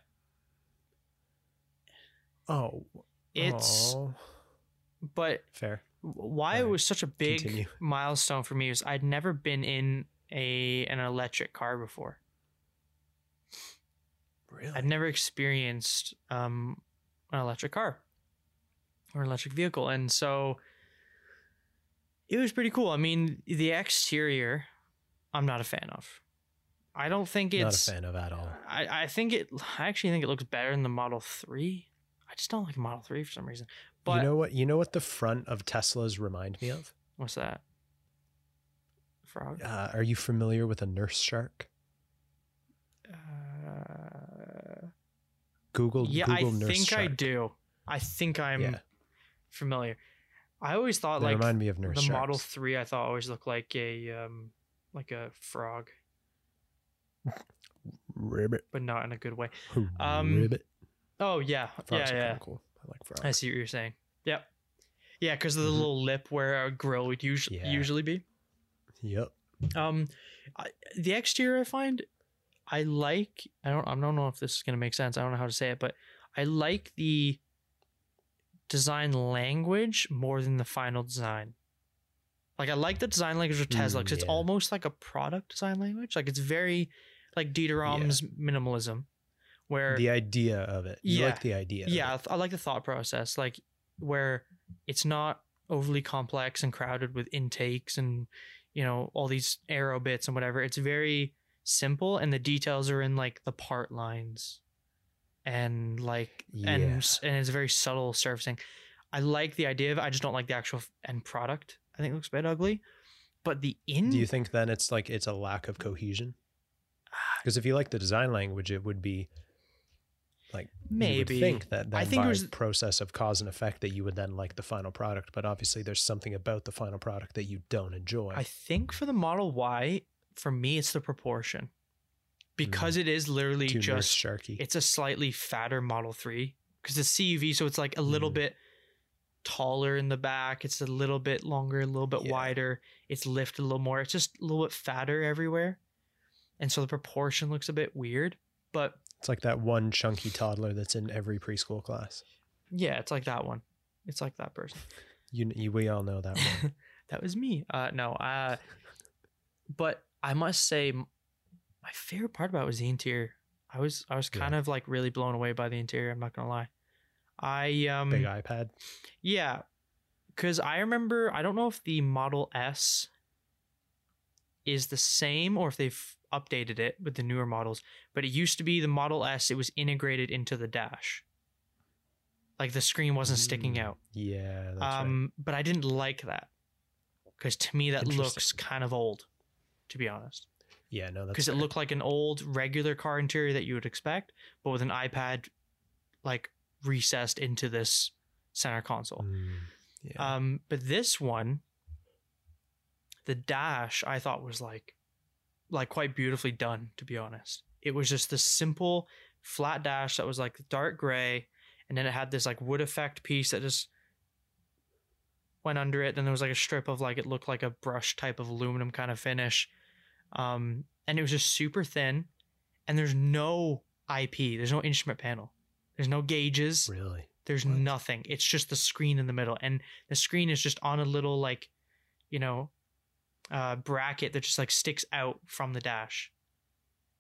Oh, it's oh, but fair. why it was such a big continue. milestone for me is I'd never been in a an electric car before. Really? I'd never experienced um, an electric car or an electric vehicle, and so it was pretty cool. I mean, the exterior, I'm not a fan of. I don't think it's Not a fan of at all. I, I think it. I actually think it looks better than the Model Three. I just don't like Model Three for some reason. But you know what? You know what the front of Teslas remind me of? what's that? Frog. Uh, are you familiar with a nurse shark? Uh, Google. yeah, Google I nurse think I do. I think I'm Yeah, familiar. I always thought they like remind me of nurse the sharks. Model Three. I thought always looked like a um like a frog, Ribbit. but not in a good way. Um, Ribbit. Oh yeah, Frogs yeah, yeah. cool. I like frogs. I see what you're saying. Yep. Yeah, because of the Mhm. little lip where a grill would usually Yeah. usually be. Yep. Um, I, the exterior I find I like. I don't. I don't know if this is gonna make sense. I don't know how to say it, but I like the design language more than the final design. Like I like the design language of Tesla Mm, because it's almost like a product design language. Like it's very like Dieter Rams minimalism, where The idea of it. You Yeah. like the idea. of yeah, it. I I like the thought process, like where it's not overly complex and crowded with intakes and you know all these aero bits and whatever. It's very simple, and the details are in like the part lines, and like and Yeah. s- and it's very subtle surfacing. I like the idea of it. I just don't like the actual end product. I think it looks a bit ugly, but the in Do you think then it's like it's a lack of cohesion? Ah. Because if you like the design language, it would be like you maybe think that I think it by was- process of cause and effect that you would then like the final product. But obviously, there's something about the final product that you don't enjoy. I think for the Model Y, for me, it's the proportion because it is literally Too just sharky. it's a slightly fatter Model 3 because it's CUV, so it's like a little Mhm. bit taller in the back. It's a little bit longer, a little bit Yeah. wider. It's lifted a little more. It's just a little bit fatter everywhere. And so the proportion looks a bit weird. But It's like that one chunky toddler that's in every preschool class. yeah, it's like that one. It's like that person. You, you we all know that one. that was me. Uh, no, uh, but I must say, my favorite part about it was the interior. I was I was Yeah. kind of like really blown away by the interior. I'm not gonna lie. I um Big iPad. yeah, because I remember I don't know if the Model S is the same or if they've updated it with the newer models, but it used to be the Model S. It was integrated into the dash. Like the screen wasn't sticking Mm, out. Yeah. That's right. Um, but I didn't like that because to me that looks kind of old, to be honest. Yeah. No. That's Because it looked like an old regular car interior that you would expect, but with an iPad like recessed into this center console. Mm, yeah. Um, but this one, the dash, I thought was like, like quite beautifully done. To be honest, it was just this simple flat dash that was like dark gray, and then it had this like wood effect piece that just went under it. Then there was like a strip of like it looked like a brush type of aluminum kind of finish, um, and it was just super thin. And there's no IP. There's no instrument panel. There's no gauges. Really? There's What? nothing. It's just the screen in the middle, and the screen is just on a little like, you know, uh, bracket that just like sticks out from the dash.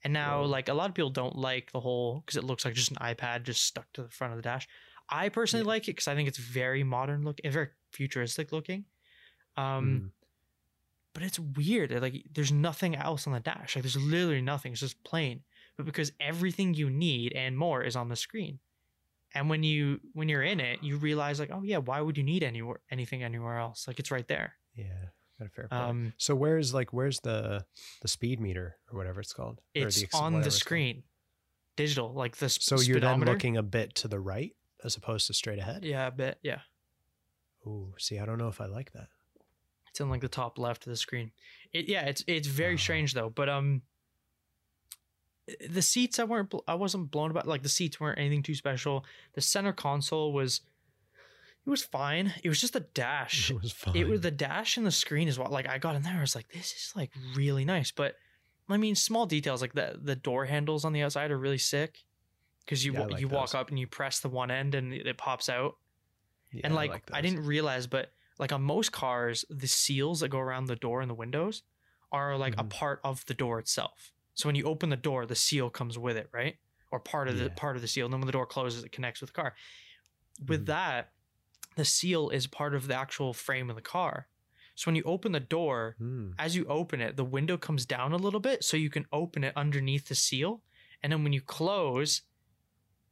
And now, Whoa. like a lot of people don't like the whole because it looks like just an iPad just stuck to the front of the dash. I personally Yeah. like it because I think it's very modern looking, it's very futuristic looking. Um, Mm. but it's weird. Like there's nothing else on the dash. Like there's literally nothing. It's just plain. But because everything you need and more is on the screen. And when you when you're in it, you realize like, oh yeah, why would you need anywhere anything anywhere else? Like it's right there. Yeah. Got a fair point. Um, so where's like where's the the speed meter or whatever it's called? It's the on the screen, digital, like the sp- So you're then looking a bit to the right as opposed to straight ahead. Yeah, a bit. Yeah, Ooh, see, I don't know if I like that. it's in like the top left of the screen. It yeah, it's it's very Oh. strange though. But um, the seats I weren't I wasn't blown about. Like the seats weren't anything too special. The center console was. It was fine. It was just a dash. It was fine. It was the dash and the screen is what like I got in there. I was like, this is like really nice. But I mean, small details like the the door handles on the outside are really sick because you Yeah, like you walk up and you press the one end and it pops out. Yeah, and like, I, those. didn't realize, but like on most cars, the seals that go around the door and the windows are like a Mhm. part of the door itself. So when you open the door, the seal comes with it, right? Or part of the part of the seal. And then when the door closes, it connects with the car. With Mhm. that, the seal is part of the actual frame of the car. So when you open the door, Hmm. as you open it, the window comes down a little bit so you can open it underneath the seal. And then when you close,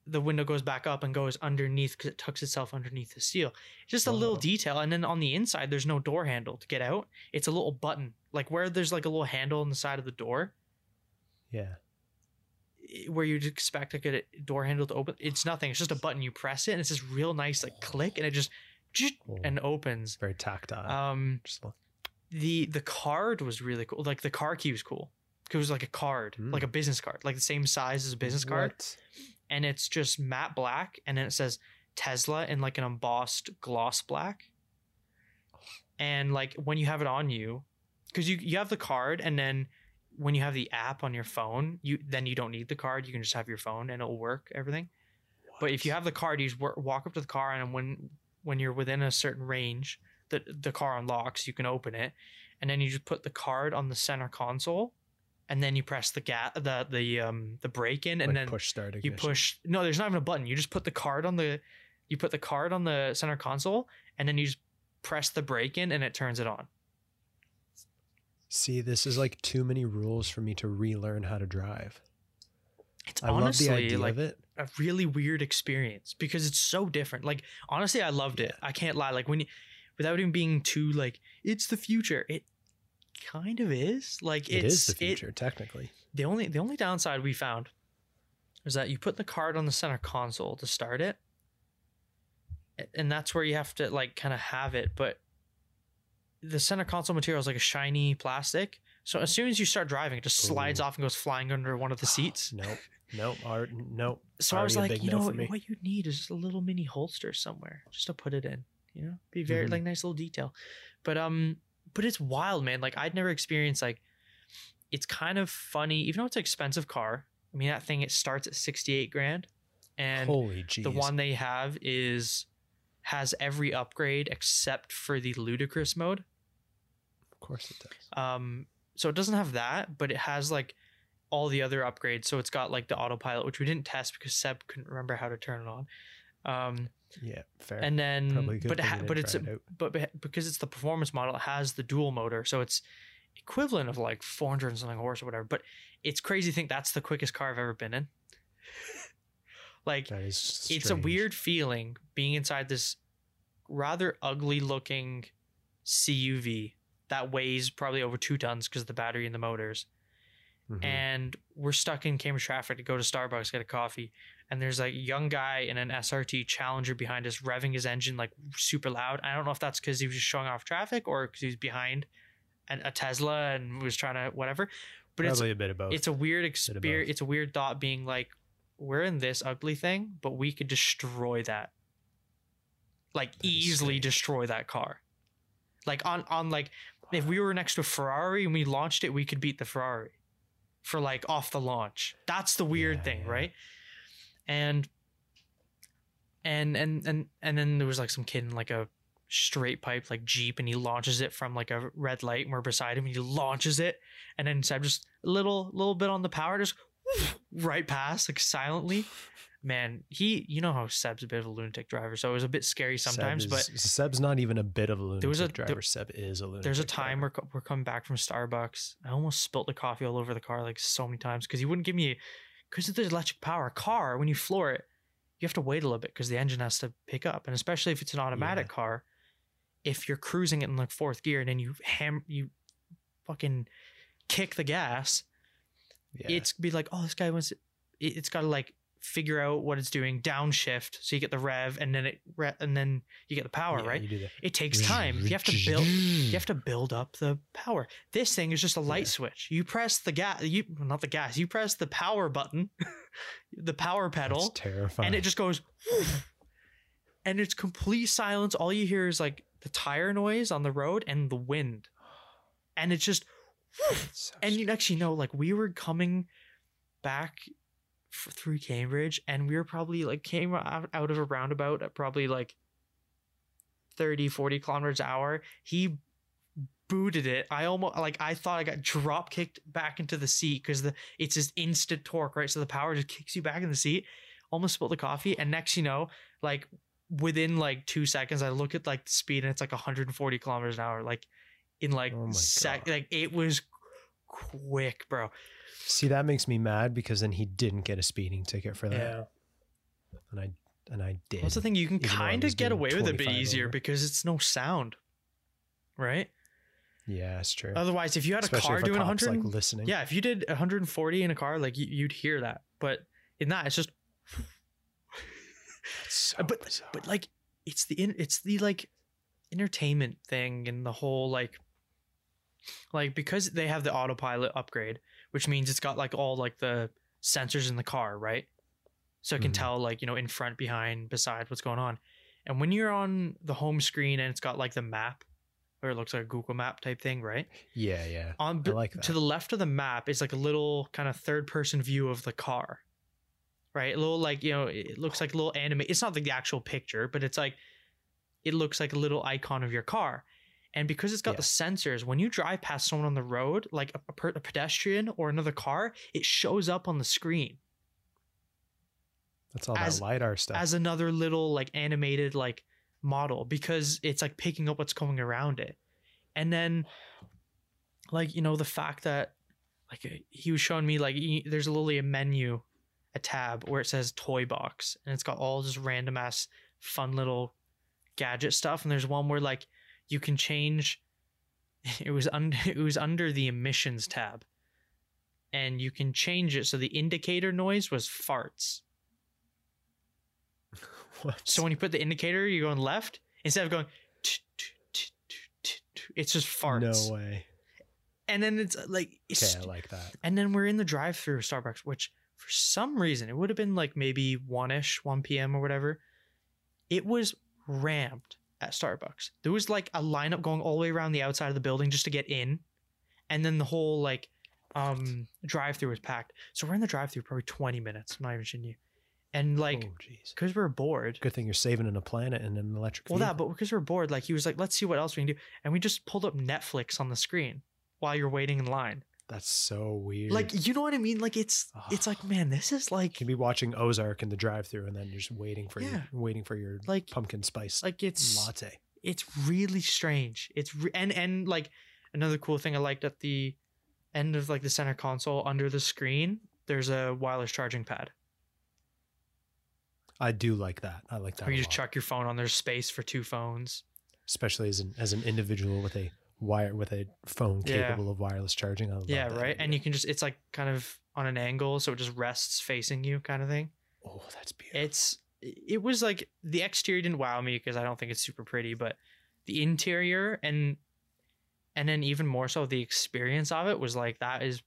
the window goes back up and goes underneath because it tucks itself underneath the seal. Just a little detail. And then on the inside, there's no door handle to get out. It's a little button, like where there's like a little handle on the side of the door Yeah. where you'd expect like a door handle to open. It's nothing. It's just a button. You press it and it's this real nice like click and it just Cool. and opens. very tactile. Um, the the card was really cool. Like the car key was cool. It was like a card, Mm. like a business card, like the same size as a business card, What? and it's just matte black, and then it says Tesla in like an embossed gloss black. And like when you have it on you, because you you have the card, and then when you have the app on your phone, you then you don't need the card. You can just have your phone, and it'll work everything. But if you have the card, you just wa- walk up to the car, and when when you're within a certain range, the the car unlocks. You can open it, and then you just put the card on the center console, and then you press the gas the the um the brake in, and Like then push start you push. No, there's not even a button. You just put the card on the you put the card on the center console, and then you just press the brake in, and it turns it on. See, this is like too many rules for me to relearn how to drive. It's I love honestly the idea like of it. a really weird experience because it's so different. Like honestly, I loved it. I can't lie. Like when you, without even being too like it's the future. It kind of is. Like It it's is the it- future, technically. the only the only downside we found is that you put the card on the center console to start it, and that's where you have to like kind of have it. But the center console material is like a shiny plastic, so as soon as you start driving, it just slides Ooh. off and goes flying under one of the seats. nope. Nope. Art, nope. So I was like, you know, for what, you need is just a little mini holster somewhere just to put it in. You know, be very Mhm. like nice little detail. But um, but it's wild, man. Like I'd never experienced like. It's kind of funny, even though it's an expensive car. I mean, that thing it starts at sixty eight grand, and Holy the one they have is has every upgrade except for the ludicrous mode. Of course it does. Um, so it doesn't have that, but it has like all the other upgrades. So it's got like the autopilot, which we didn't test because Seb couldn't remember how to turn it on. Um, Yeah, fair. and then Probably a good but ha- but it's it but because it's the performance model, it has the dual motor, so it's equivalent of like 400 and something horse or whatever. But it's crazy to think that's the quickest car I've ever been in. like it's a weird feeling being inside this rather ugly looking CUV that weighs probably over two tons because of the battery and the motors. Mhm. And we're stuck in Cambridge traffic to go to Starbucks get a coffee. And there's like a young guy in an SRT Challenger behind us revving his engine like super loud. I don't know if that's because he was just showing off traffic or because he was behind an, a Tesla and was trying to whatever. But it's a bit of both. it's a weird experience. It's a weird thought being like, we're in this ugly thing, but we could destroy that. Like That easily destroy that car. Like on on like if we were next to a Ferrari and we launched it, we could beat the Ferrari for like off the launch. That's the weird Yeah, thing, yeah. right? And and and and and then there was like some kid in like a straight pipe like Jeep and he launches it from like a red light and we're beside him and he launches it and then just a little little bit on the power just right past like silently. Man, he you know how Seb's a bit of a lunatic driver, so it was a bit scary sometimes, Seb but Seb's not even a bit of a lunatic was a- driver. there- Seb is a lunatic. there's a time driver. we're, we're coming back from Starbucks. I almost spilt the coffee all over the car like so many times because he wouldn't give me because of the electric power. A car when you floor it, you have to wait a little bit because the engine has to pick up, and especially if it's an automatic car, if you're cruising it in like fourth gear and then you ham you fucking kick the gas, yeah. it's be like oh this guy wants it, it's got to like figure out what it's doing downshift so you get the rev and then it re- and then you get the power Yeah, right You do that. it takes time you have to build you have to build up the power. This thing is just a light Yeah. switch. You press the gas, you not the gas. You press the power button, the power That's pedal, terrifying. and it just goes. and it's complete silence. All you hear is like the tire noise on the road and the wind, and it's just. So And you actually know, like we were coming back through Cambridge, and we were probably like came out, out of a roundabout at probably like 30, 40 kilometers an hour. He booted it. I almost like I thought I got drop kicked back into the seat because the it's just instant torque, right? So the power just kicks you back in the seat. Almost spilled the coffee, and next you know, like within like two seconds, I look at like the speed and it's like 140 kilometers an hour, like in like Oh sec, God. like it was quick, bro. See, that makes me mad because then he didn't get a speeding ticket for that, and I and I did. What's the thing? You can Even though I kind of get away with it a bit easier over. because it's no sound, right? Yeah, it's true. Otherwise, if you had a car a doing cop's 100, like listening. yeah, if you did 140 in a car, like you, you'd hear that. But in that, it's just, It's so but bizarre. but like it's the in, it's the like entertainment thing and the whole like like because they have the autopilot upgrade, which means it's got like all like the sensors in the car, right? So it can Mhm. tell like you know in front, behind, beside what's going on. And when you're on the home screen and it's got like the map, or it looks like a Google Map type thing, right? yeah, yeah. on I like to the left of the map is like a little kind of third person view of the car right a little like you know it looks like a little anime it's not like the actual picture but it's like it looks like a little icon of your car and because it's got Yeah. the sensors when you drive past someone on the road like a, a, per- a pedestrian or another car it shows up on the screen That's all as- that lidar stuff. as another little like animated like model because it's like picking up what's coming around it and then like you know the fact that like he was showing me like he- there's literally a menu a tab where it says toy box and it's got all just random ass fun little gadget stuff and there's one where like you can change it was under it was under the emissions tab and you can change it so the indicator noise was farts What? so when you put the indicator, you're going left instead of going. It's just farts, No way. and then it's uh, like, Okay, I like that. and then we're in the drive-through of Starbucks, which for some reason it would have been like maybe one ish, one p.m. or whatever. It was rammed at Starbucks. There was like a lineup going all the way around the outside of the building just to get in, and then the whole like um drive-through was packed. So we're in the drive-through probably twenty minutes. I'm not even shitting you, and like oh, because we're bored. Good thing you're saving in a planet and an electric. Well, that, but because we're bored, like he was like, let's see what else we can do. And we just pulled up Netflix on the screen while you're waiting in line. That's so weird. Like, you know what I mean? Like it's it's like, ah. man, this is like you can be watching Ozark in the drive-through and then you're just waiting for Yeah. your waiting for your like pumpkin spice like it's latte. it's really strange. It's re- and and like another cool thing I liked at the end of like the center console under the screen, there's a wireless charging pad I do like that. I like that. where you just chuck your phone on. There's space for two phones. especially as an as an individual with a wire with a phone Yeah. capable of wireless charging. Yeah, right. And you can just it's like kind of on an angle, so it just rests facing you, kind of thing. oh, that's beautiful. it's it was like the exterior didn't wow me because I don't think it's super pretty, but the interior and and then even more so the experience of it was like that is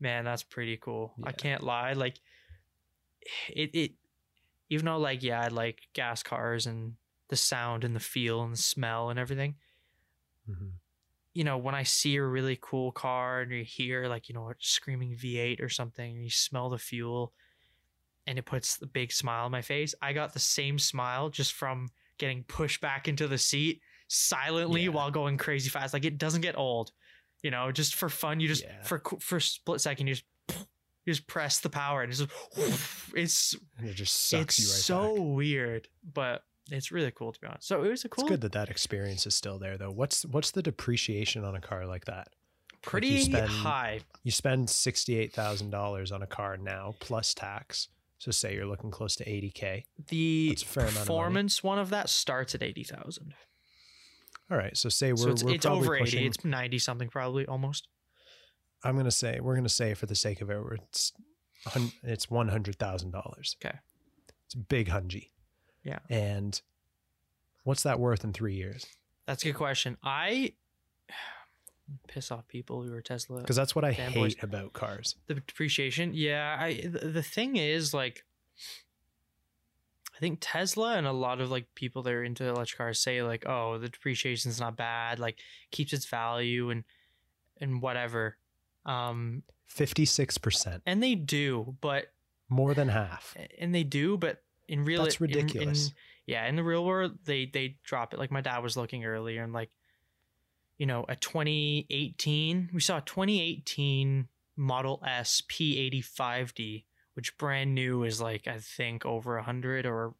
man, that's pretty cool. I can't lie. Like it it even though like yeah, I like gas cars and the sound and the feel and the smell and everything. Mhm. You know, when I see a really cool car and you hear like, you know, a screaming V8 or something, and you smell the fuel and it puts the big smile on my face. I got the same smile just from getting pushed back into the seat silently Yeah. while going crazy fast. Like it doesn't get old, you know, just for fun. You just, Yeah. for, for a split second, you just, you just press the power and it's just, it's, it just sucks it's you right so back. weird, but it's really cool to be honest. So it was a cool, It's good that that experience is still there, though. What's what's the depreciation on a car like that? pretty spend- high. You spend sixty eight thousand dollars on a car now plus tax. So say you're looking close to eighty k. The That's a fair amount of performance one of that starts at eighty thousand. All right, so say we're So it's, we're it's over eighty. pushing- It's ninety something probably almost. I'm gonna say we're gonna say for the sake of it, we're- it's it's one hundred thousand dollars. Okay. it's a big hungy. Yeah. and what's that worth in three years? That's a good question. I piss off people who are Tesla. Because that's what I hate about cars. the depreciation. Yeah, I the, the thing is like I think Tesla and a lot of like people that are into electric cars say like, oh, the depreciation's not bad, like keeps its value and and whatever. Um Fifty six percent, and they do, but more than half. and they do, but in real That's in- in- ridiculous. yeah, in the real world, they they drop it. Like my dad was looking earlier, and like, you know, a 2018, we saw a 2018 Model S P85D, which brand new is like I think over a hundred or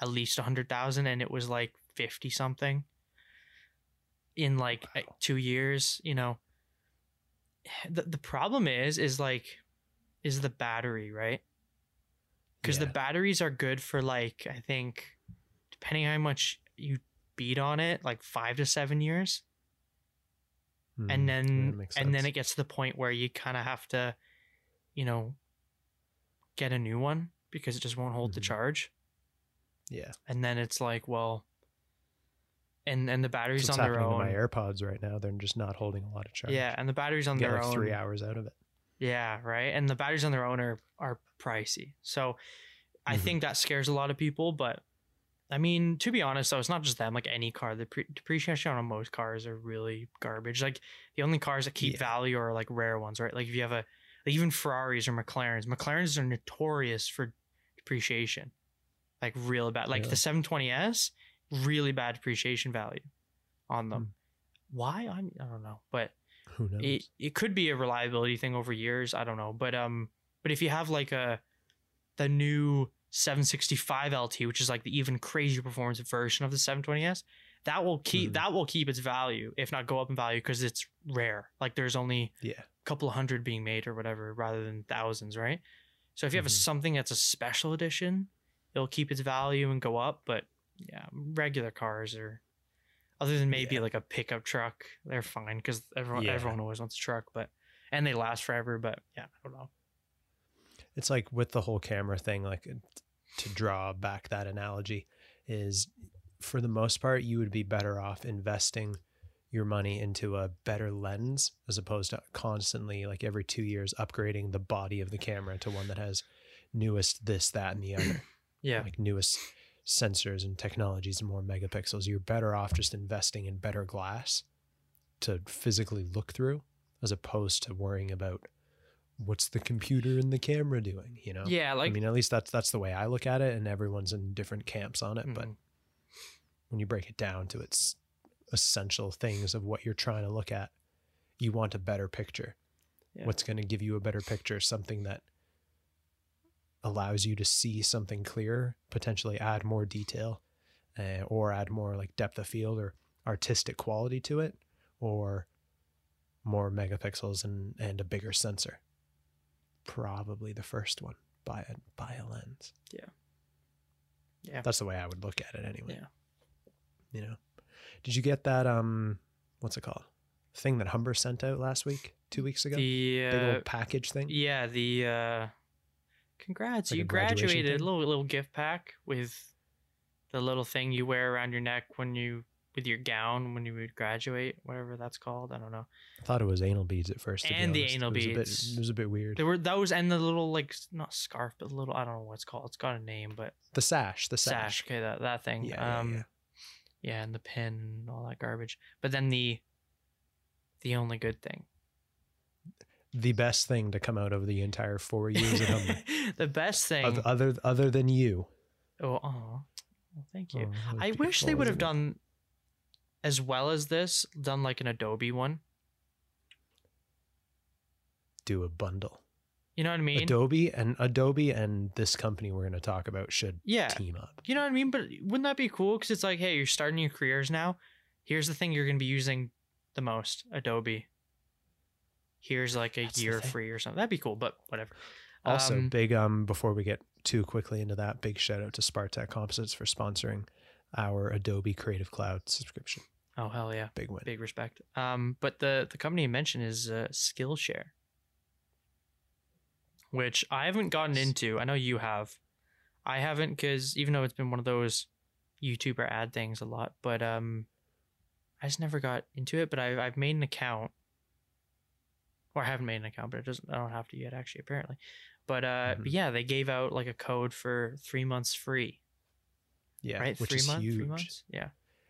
at least a hundred thousand, and it was like fifty something in like Wow. two years. You know, the the problem is is like is the battery right because the batteries are good for like I think depending on how much you beat on it, like five to seven years, Hmm, and then and then it gets to the point where you kind of have to, you know, get a new one because it just won't hold the Mhm. charge, yeah, and then it's like well, and and the batteries on their own, to my AirPods right now. They're just not holding a lot of charge. yeah, and the batteries on You get their like own, three hours out of it. Yeah, right. And the batteries on their own are are pricey. So I Mhm. think that scares a lot of people, but I mean, to be honest though, it's not just them. Like any car, the pre- depreciation on most cars are really garbage. Like the only cars that keep Yeah. value are like rare ones, right? Like if you have a like even Ferraris or McLarens. McLarens are notorious for depreciation. Like real bad. Like Really? the 720S, really bad depreciation value on them. Why? I'm, I don't know. But Who knows? it, it could be a reliability thing over years i don't know but um but if you have like a the new 765 lt which is like the even crazier performance version of the 720s that will keep Mhm. that will keep its value if not go up in value because it's rare like there's only yeah, a couple of hundred being made or whatever rather than thousands right so if you have a, Mhm. something that's a special edition it'll keep its value and go up but yeah regular cars are other than maybe Yeah. like a pickup truck they're fine because everyone Yeah. everyone always wants a truck but and they last forever but yeah i don't know it's like with the whole camera thing. Like uh, to draw back that analogy is, for the most part, you would be better off investing your money into a better lens as opposed to constantly like every two years upgrading the body of the camera to one that has newest this that and the other yeah like newest sensors and technologies and more megapixels you're better off just investing in better glass to physically look through as opposed to worrying about what's the computer and the camera doing you know yeah like i mean at least that's that's the way i look at it and everyone's in different camps on it but mhm. when you break it down to its essential things of what you're trying to look at you want a better picture Yeah. what's going to give you a better picture something that allows you to see something clearer potentially add more detail uh, or add more like depth of field or artistic quality to it or more megapixels and and a bigger sensor. Probably the first one buy a buy a lens. Yeah. Yeah. that's the way i would look at it anyway. Yeah. you know? Did you get that um what's it called? Thing that humber sent out last week two weeks ago? The big uh, old package thing? yeah the uh congrats Like you graduated thing? little little gift pack with the little thing you wear around your neck when you with your gown when you would graduate whatever that's called i don't know I thought it was anal beads at first. And the anal it was A beads. bit, it was a bit weird. There were those and the little like not scarf, but little I don't know what it's called. It's got a name, but The sash, the sash. sash. Okay, that that thing. Yeah, yeah, um, yeah. Yeah, and the pin and all that garbage. But then the the only good thing. The best thing to come out of the entire four years at Humber, the best thing. Oth- other other than you. oh, aw. Well, thank you. Oh, I wish they would have done as well as this, done like an Adobe one. do a bundle. You know what I mean? Adobe and Adobe and this company we're going to talk about should yeah. team up. You know what I mean? But wouldn't that be cool? Because it's like, hey, you're starting your careers now. Here's the thing you're going to be using the most Adobe. Here's like a That's year free or something. That'd be cool, but whatever. Also, Um, big um before we get too quickly into that, big shout out to Spartak Composites for sponsoring our Adobe Creative Cloud subscription. Oh, hell yeah. Big win. Big respect. Um, but the, the company you mentioned is uh, Skillshare, which I haven't gotten into. I know you have. I haven't because even though it's been one of those YouTuber ad things a lot, but um, I just never got into it. But I've I've made an account, or I haven't made an account, but it doesn't. I don't have to yet, actually, apparently. But uh, Mhm. but yeah, they gave out like a code for three months free, Yeah, right? which three is months, huge. three months, yeah.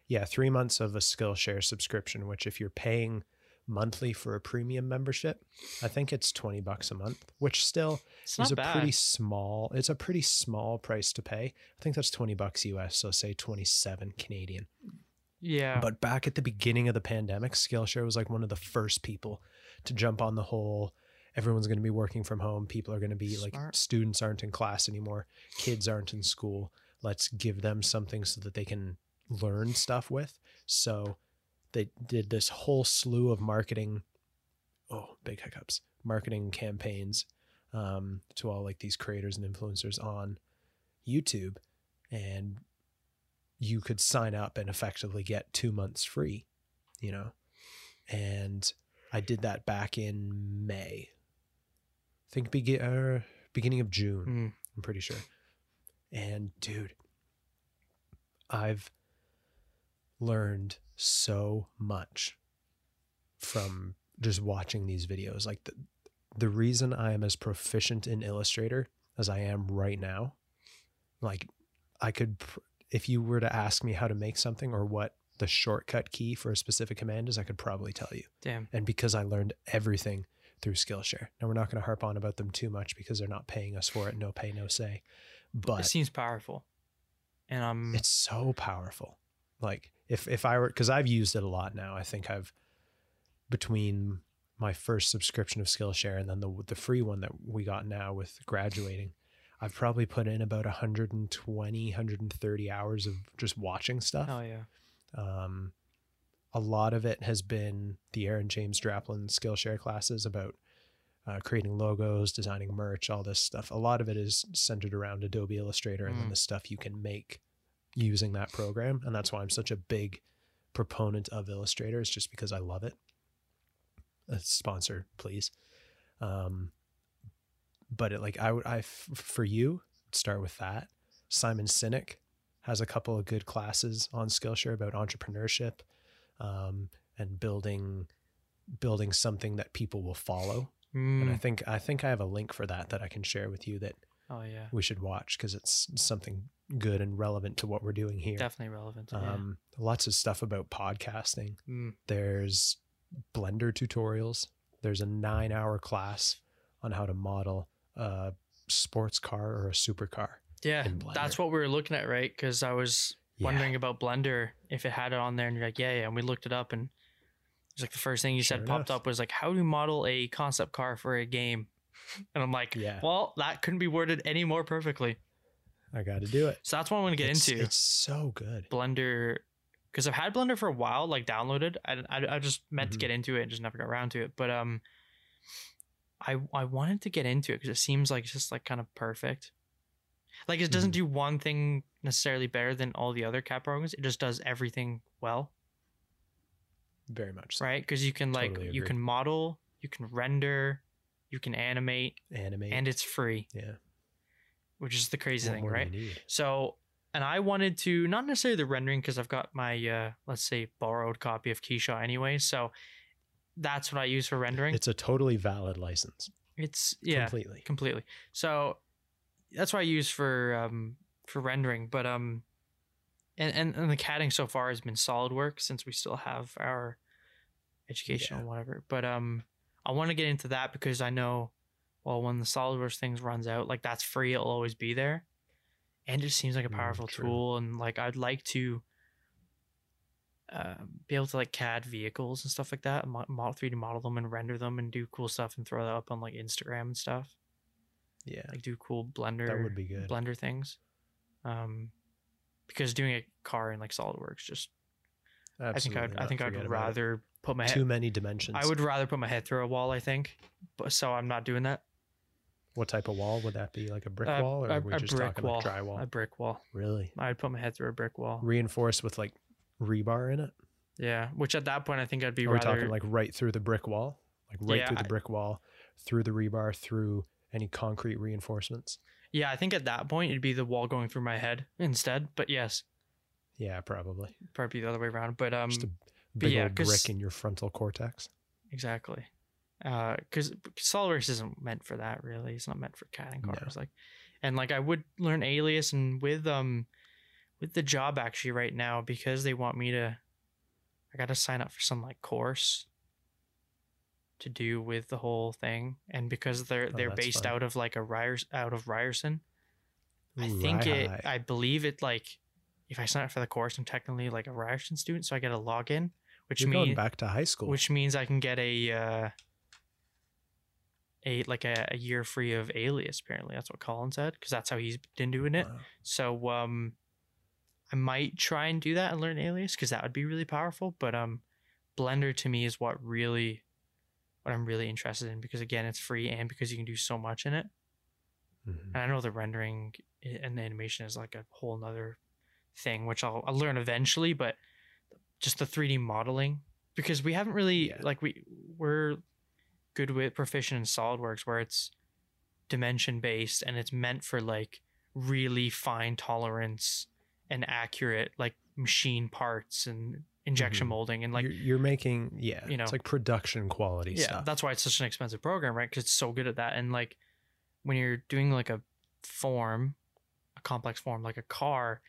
Yeah, three months of a Skillshare subscription. Which, if you're paying monthly for a premium membership, I think it's twenty bucks a month. Which still It's is a bad. pretty small. It's a pretty small price to pay. I think that's twenty bucks US. So say twenty seven Canadian. yeah, But back at the beginning of the pandemic, Skillshare was like one of the first people to jump on the whole. Everyone's going to be working from home. People are going to be like, students aren't in class anymore. Kids aren't in school. Let's give them something so that they can learn stuff with. So they did this whole slew of marketing. Oh, big hiccups. Marketing campaigns um, to all like these creators and influencers on YouTube. And you could sign up and effectively get two months free, you know? And I did that back in May. I think begin, uh, beginning of June, Mm. I'm pretty sure. And dude, I've learned so much from just watching these videos. Like the, the reason I am as proficient in Illustrator as I am right now, like I could, if you were to ask me how to make something or what the shortcut key for a specific command is, I could probably tell you. damn. And because I learned everything through Skillshare. Now we're not going to harp on about them too much because they're not paying us for it. No pay, no say. But it seems powerful, and I'm it's so powerful. Like if if I were because I've used it a lot now. I think I've between my first subscription of Skillshare and then the the free one that we got now with graduating, I've probably put in about 120, 130 hours of just watching stuff. oh yeah. Um, a lot of it has been the Aaron James Draplin Skillshare classes about uh, creating logos, designing merch, all this stuff. A lot of it is centered around Adobe Illustrator and then Mm. the stuff you can make using that program. And that's why I'm such a big proponent of Illustrator, is just because I love it. A sponsor, please. Um, but it like I would I f- for you start with that. Simon Sinek has a couple of good classes on Skillshare about entrepreneurship um, and building building something that people will follow. And I Mm. think I think I have a link for that that I can share with you that Oh yeah. we should watch because it's something good and relevant to what we're doing here. Definitely relevant. Um, Lots of stuff about podcasting. Mm. There's Blender tutorials. There's a nine hour class on how to model a sports car or a supercar. Yeah, that's what we were looking at, right? Because I was Yeah. wondering about Blender if it had it on there, and you're like, yeah, yeah. And we looked it up, and it's like the first thing you Sure said popped up was like, how to model a concept car for a game. And I'm like, Yeah. well, that couldn't be worded any more perfectly. I got to do it. So that's what I'm going to get it's, into It's so good. Blender, because I've had Blender for a while, like downloaded. I, I, I just meant to Mhm. get into it and just never got around to it. But um, I I wanted to get into it because it seems like it's just like kind of perfect. Like it doesn't Mhm. do one thing necessarily better than all the other CAD programs. It just does everything well, Very much. So. right? Because you can like Totally you can model, you can render, you can animate, Animate. and it's free, yeah. which is the crazy What thing, right? So, and I wanted to not necessarily the rendering because I've got my uh let's say borrowed copy of KeyShot anyway. So that's what I use for rendering. It's a totally valid license. It's yeah, Completely. completely. So that's what I use for um for rendering. But um and, and and the CADing so far has been SolidWorks since we still have our educational Yeah. whatever. But um, I want to get into that because I know, well, when the SolidWorks things runs out, like that's free, it'll always be there, and it just seems like a Mm, powerful true. tool. And like I'd like to. Uh, be able to like CAD vehicles and stuff like that, model 3D model them and render them and do cool stuff and throw that up on like Instagram and stuff. Yeah. Like do cool Blender That would be good. Blender things. Um, because doing a car in like SolidWorks just I think I'd Absolutely I think I'd Forget about it. rather put my head, too many dimensions. I would rather put my head through a wall. I think, but so I'm not doing that. What type of wall would that be? Like a brick Uh, wall, or a, are we a just brick talking wall, like drywall? a brick wall. really I'd put my head through a brick wall. reinforced with like rebar in it? Yeah, which at that point I think I'd be Are we rather. talking like right through the brick wall, like right Yeah, through the brick wall, through the rebar, through any concrete reinforcements? yeah, I think at that point it'd be the wall going through my head instead. But yes, Yeah, probably. probably the other way around. But um, Just a big yeah, old brick in your frontal cortex. Exactly. Because SolidWorks isn't meant for that really. It's not meant for No. cars. Like, and like I would learn Alias and with um, with the job actually right now because they want me to, I got to sign up for some like course. To do with the whole thing, and because they're Oh, they're based fun. out of like a Ryers out of Ryerson, I Ooh, think it. right. I believe it. Like, if I sign up for the course, I'm technically like a Ryerson student, so I get a login, which You're means back to high school. which means I can get a uh, a like a, a year free of Alias. Apparently, that's what Colin said because that's how he's been doing it. Wow. So um, I might try and do that and learn Alias because that would be really powerful. But um, Blender to me is what really what I'm really interested in because again, it's free and because you can do so much in it. Mhm. And I know the rendering and the animation is like a whole nother thing, which I'll, I'll learn eventually, but just the 3D modeling, because we haven't really, Yeah. like, we, we're good with proficient in SolidWorks where it's dimension based and it's meant for like really fine tolerance and accurate, like, machine parts and injection Mhm. molding and like you're, you're making yeah, you know- it's like production quality yeah stuff. that's why it's such an expensive program right because it's so good at that and like when you're doing like a form a complex form like a car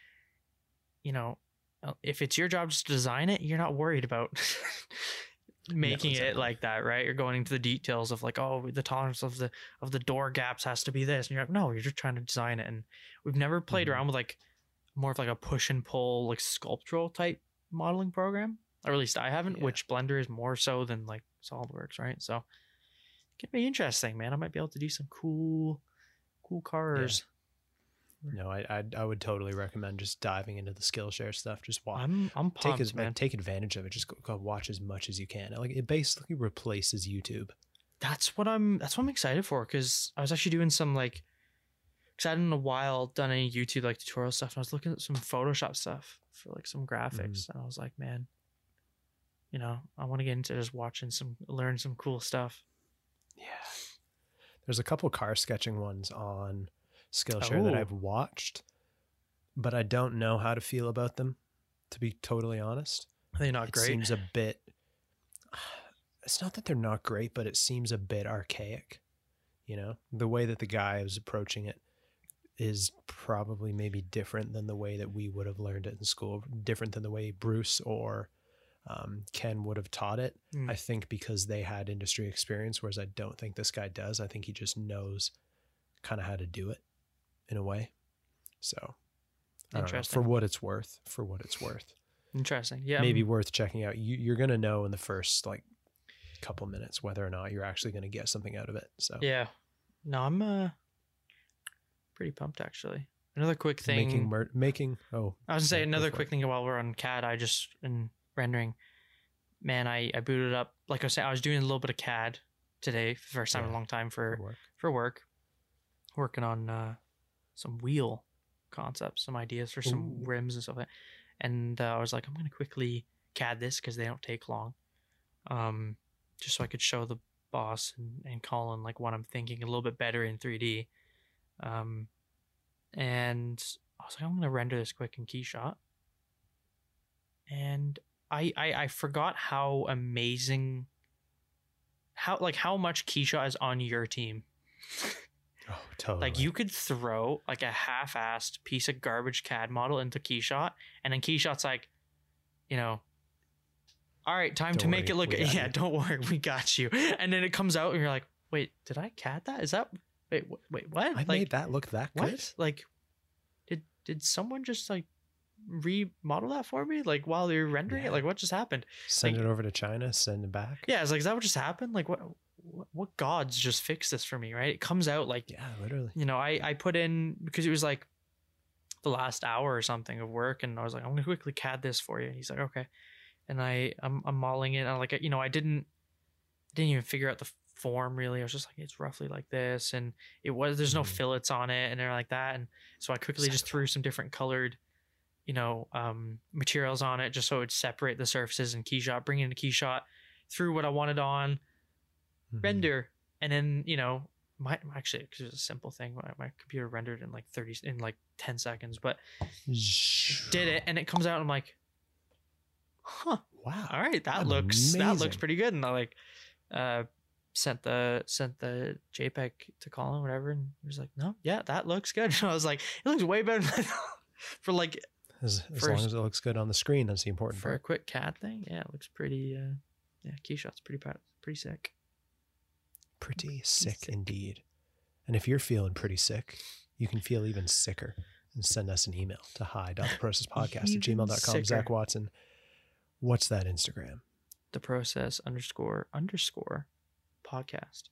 you know uh, if it's your job just to design it you're not worried about making it exactly. like that right you're going into the details of like oh the tolerance of the of the door gaps has to be this and you're like no you're just trying to design it and we've never played Mhm. around with like more of like a push and pull like sculptural type modeling program or at least i haven't Yeah. which blender is more so than like solidworks right so it could be interesting man i might be able to do some cool cool cars no, I, I I would totally recommend just diving into the Skillshare stuff. Just watch, i'm i'm take pumped as, man take advantage of it. Just go, go watch as much as you can. Like it basically replaces YouTube. that's what i'm that's what i'm excited for because i was actually doing some like because i hadn't in a while done any youtube like tutorial stuff and i was looking at some photoshop stuff for like some graphics mm-hmm. and i was like man you know i want to get into just watching some learn some cool stuff Yeah. There's a couple car sketching ones on Skillshare that Oh. I've watched, but I don't know how to feel about them. To be totally honest, are they not it great seems a bit. It's not that they're not great, but it seems a bit archaic. You know, the way that the guy is approaching it is probably maybe different than the way that we would have learned it in school, different than the way Bruce or um, Ken would have taught it. Mm. I think because they had industry experience, whereas I don't think this guy does. I think he just knows kind of how to do it in a way. So, I don't know, for what it's worth, for what it's worth, interesting yeah maybe I'm- worth checking out. You, you're gonna know in the first like couple minutes whether or not you're actually gonna get something out of it. So, yeah no i'm uh pretty pumped actually another quick thing making making oh I was gonna say another quick thing while we're on CAD. I just in rendering, man. I I booted up like I said. I was doing a little bit of CAD today for the first time in a long time for for work. for work, working on uh, some wheel concepts, some ideas for some Ooh. rims and stuff. Like that. And uh, I was like, I'm gonna quickly CAD this because they don't take long, um, just so I could show the boss and, and Colin like what I'm thinking a little bit better in 3D. Um, and I was like, I'm gonna render this quick in KeyShot. And I, I I forgot how amazing how like how much KeyShot is on your team. Oh, totally. Like you could throw like a half-assed piece of garbage CAD model into KeyShot, and then KeyShot's like, you know, all right, time to Don't make worry, it look. Yeah, you." don't worry, we got you. And then it comes out, and you're like, wait, did I CAD that? Is that wait, wait, what? I like made that look that good. what? Like, did did someone just like remodel that for me? Like while you're rendering Yeah. it, like what just happened? Send Like- it over to China. Send it back. Yeah, it's like, is that what just happened? Like, what, what, what gods just fixed this for me, right? It comes out like, Yeah, literally. you know, I, I put in, because it was like the last hour or something of work, and I was like, I'm going to quickly CAD this for you. and He's like, okay. And I, I'm, I'm modeling it. And I'm like, you know, I didn't, didn't even figure out the form really. I was just like, it's roughly like this. And it was, there's no Mhm. fillets on it and they're like that. And so I quickly just threw some different colored, you know, um, materials on it just so it would separate the surfaces and KeyShot, bring it KeyShot, threw what I wanted on, Mhm. render, and then you know, my actually because it was a simple thing. My, my computer rendered in like thirty in like ten seconds, but did it, and it comes out. And I'm like, huh, Wow. all right, that looks that looks pretty good. And I like, uh, sent the sent the JPEG to Colin, whatever, and he was like, no, yeah, that looks good. And I was like, it looks way better than for like As, as First- long as it looks good on the screen, that's the important for a quick CAD thing. Yeah, it looks pretty. uh Yeah, KeyShot's pretty pretty sick. Pretty sick, sick. indeed. And if you're feeling pretty sick, you can feel even sicker and send us an email to hi.theprocesspodcast at gmail.com. sicker. Zak Watson, what's that Instagram? The process underscore underscore podcast.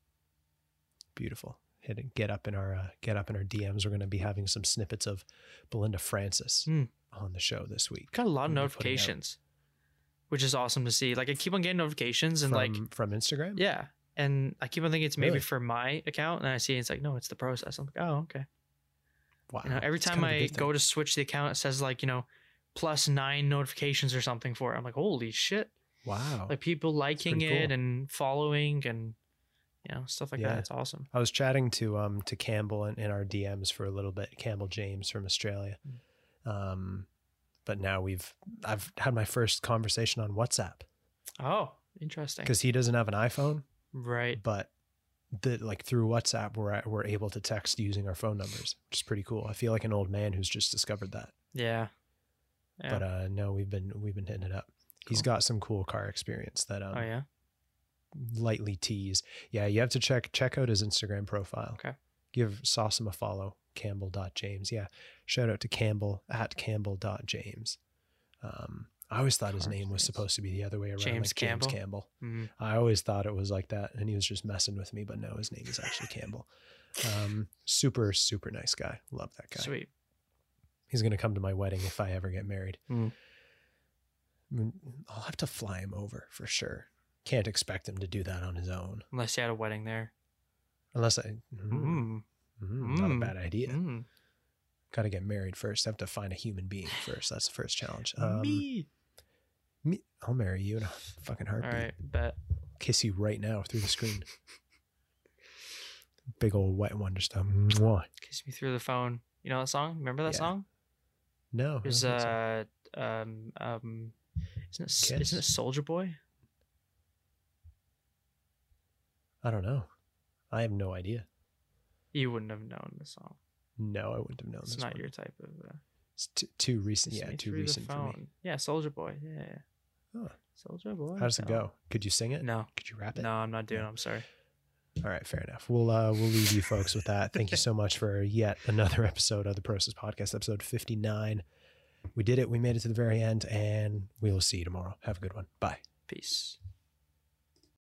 Beautiful. Hit it, get up in our uh, get up in our DMs. We're going to be having some snippets of Belinda Francis Hmm. on the show this week. Got a lot of We'll be putting out- notifications, which is awesome to see. Like I keep on getting notifications and from, like from Instagram. yeah, and I keep on thinking it's maybe Really? for my account, and I see it's like no, it's the process. I'm like oh okay. Wow. You know, every time kind of a I go to switch the account, it says like you know plus nine notifications or something for it. I'm like holy shit! wow. Like people liking pretty it cool. and following and you know stuff like Yeah. that. It's awesome. I was chatting to um to Campbell in, in our DMs for a little bit. Campbell James from Australia. Hmm. Um, but now we've I've had my first conversation on WhatsApp Oh, interesting. because he doesn't have an iPhone, Right. but the like through WhatsApp we're we're able to text using our phone numbers, which is pretty cool. I feel like an old man who's just discovered that. Yeah. Yeah. But uh, no, we've been we've been hitting it up. He's got some cool car experience that um oh yeah. Lightly tease. Yeah, you have to check check out his Instagram profile. Okay. Give Sawsum a follow, Campbell.james. Yeah. Shout out to Campbell at Campbell.james. Um, I always thought his name was supposed to be the other way around. James like James Campbell? Campbell. Mhm. I always thought it was like that, and he was just messing with me, but no, his name is actually Campbell. Um, super, super nice guy. Love that guy. Sweet. He's gonna come to my wedding if I ever get married. Mm. I'll have to fly him over for sure. Can't expect him to do that on his own, Unless you had a wedding there. unless I. Mm, Mm. mm, Not a Mm. bad idea. Mm. Got to get married first. I have to find a human being first. That's the first challenge. Um, Me. me, I'll marry you in a fucking heartbeat. right. Bet. Kiss you right now through the screen. Big old wet wonder stuff. Mwah. Kiss me through the phone. You know that song? Remember that Yeah. song? No, There's so. uh um um isn't it Kiss? isn't it Soulja Boy? I don't know. I have no idea. You wouldn't have known the song. No, I wouldn't have known It's this not one. your type of uh, It's too, too recent. Yeah, too recent for me. Yeah, Soulja Boy. Yeah. Huh. Soulja Boy. How does it No. go? Could you sing it? No. Could you rap it? No, I'm not doing. it. I'm sorry. All right, fair enough. We'll uh, we'll leave you folks with that. Thank you so much for yet another episode of the Process Podcast, episode fifty nine. We did it. We made it to the very end, and we will see you tomorrow. Have a good one. Bye. Peace.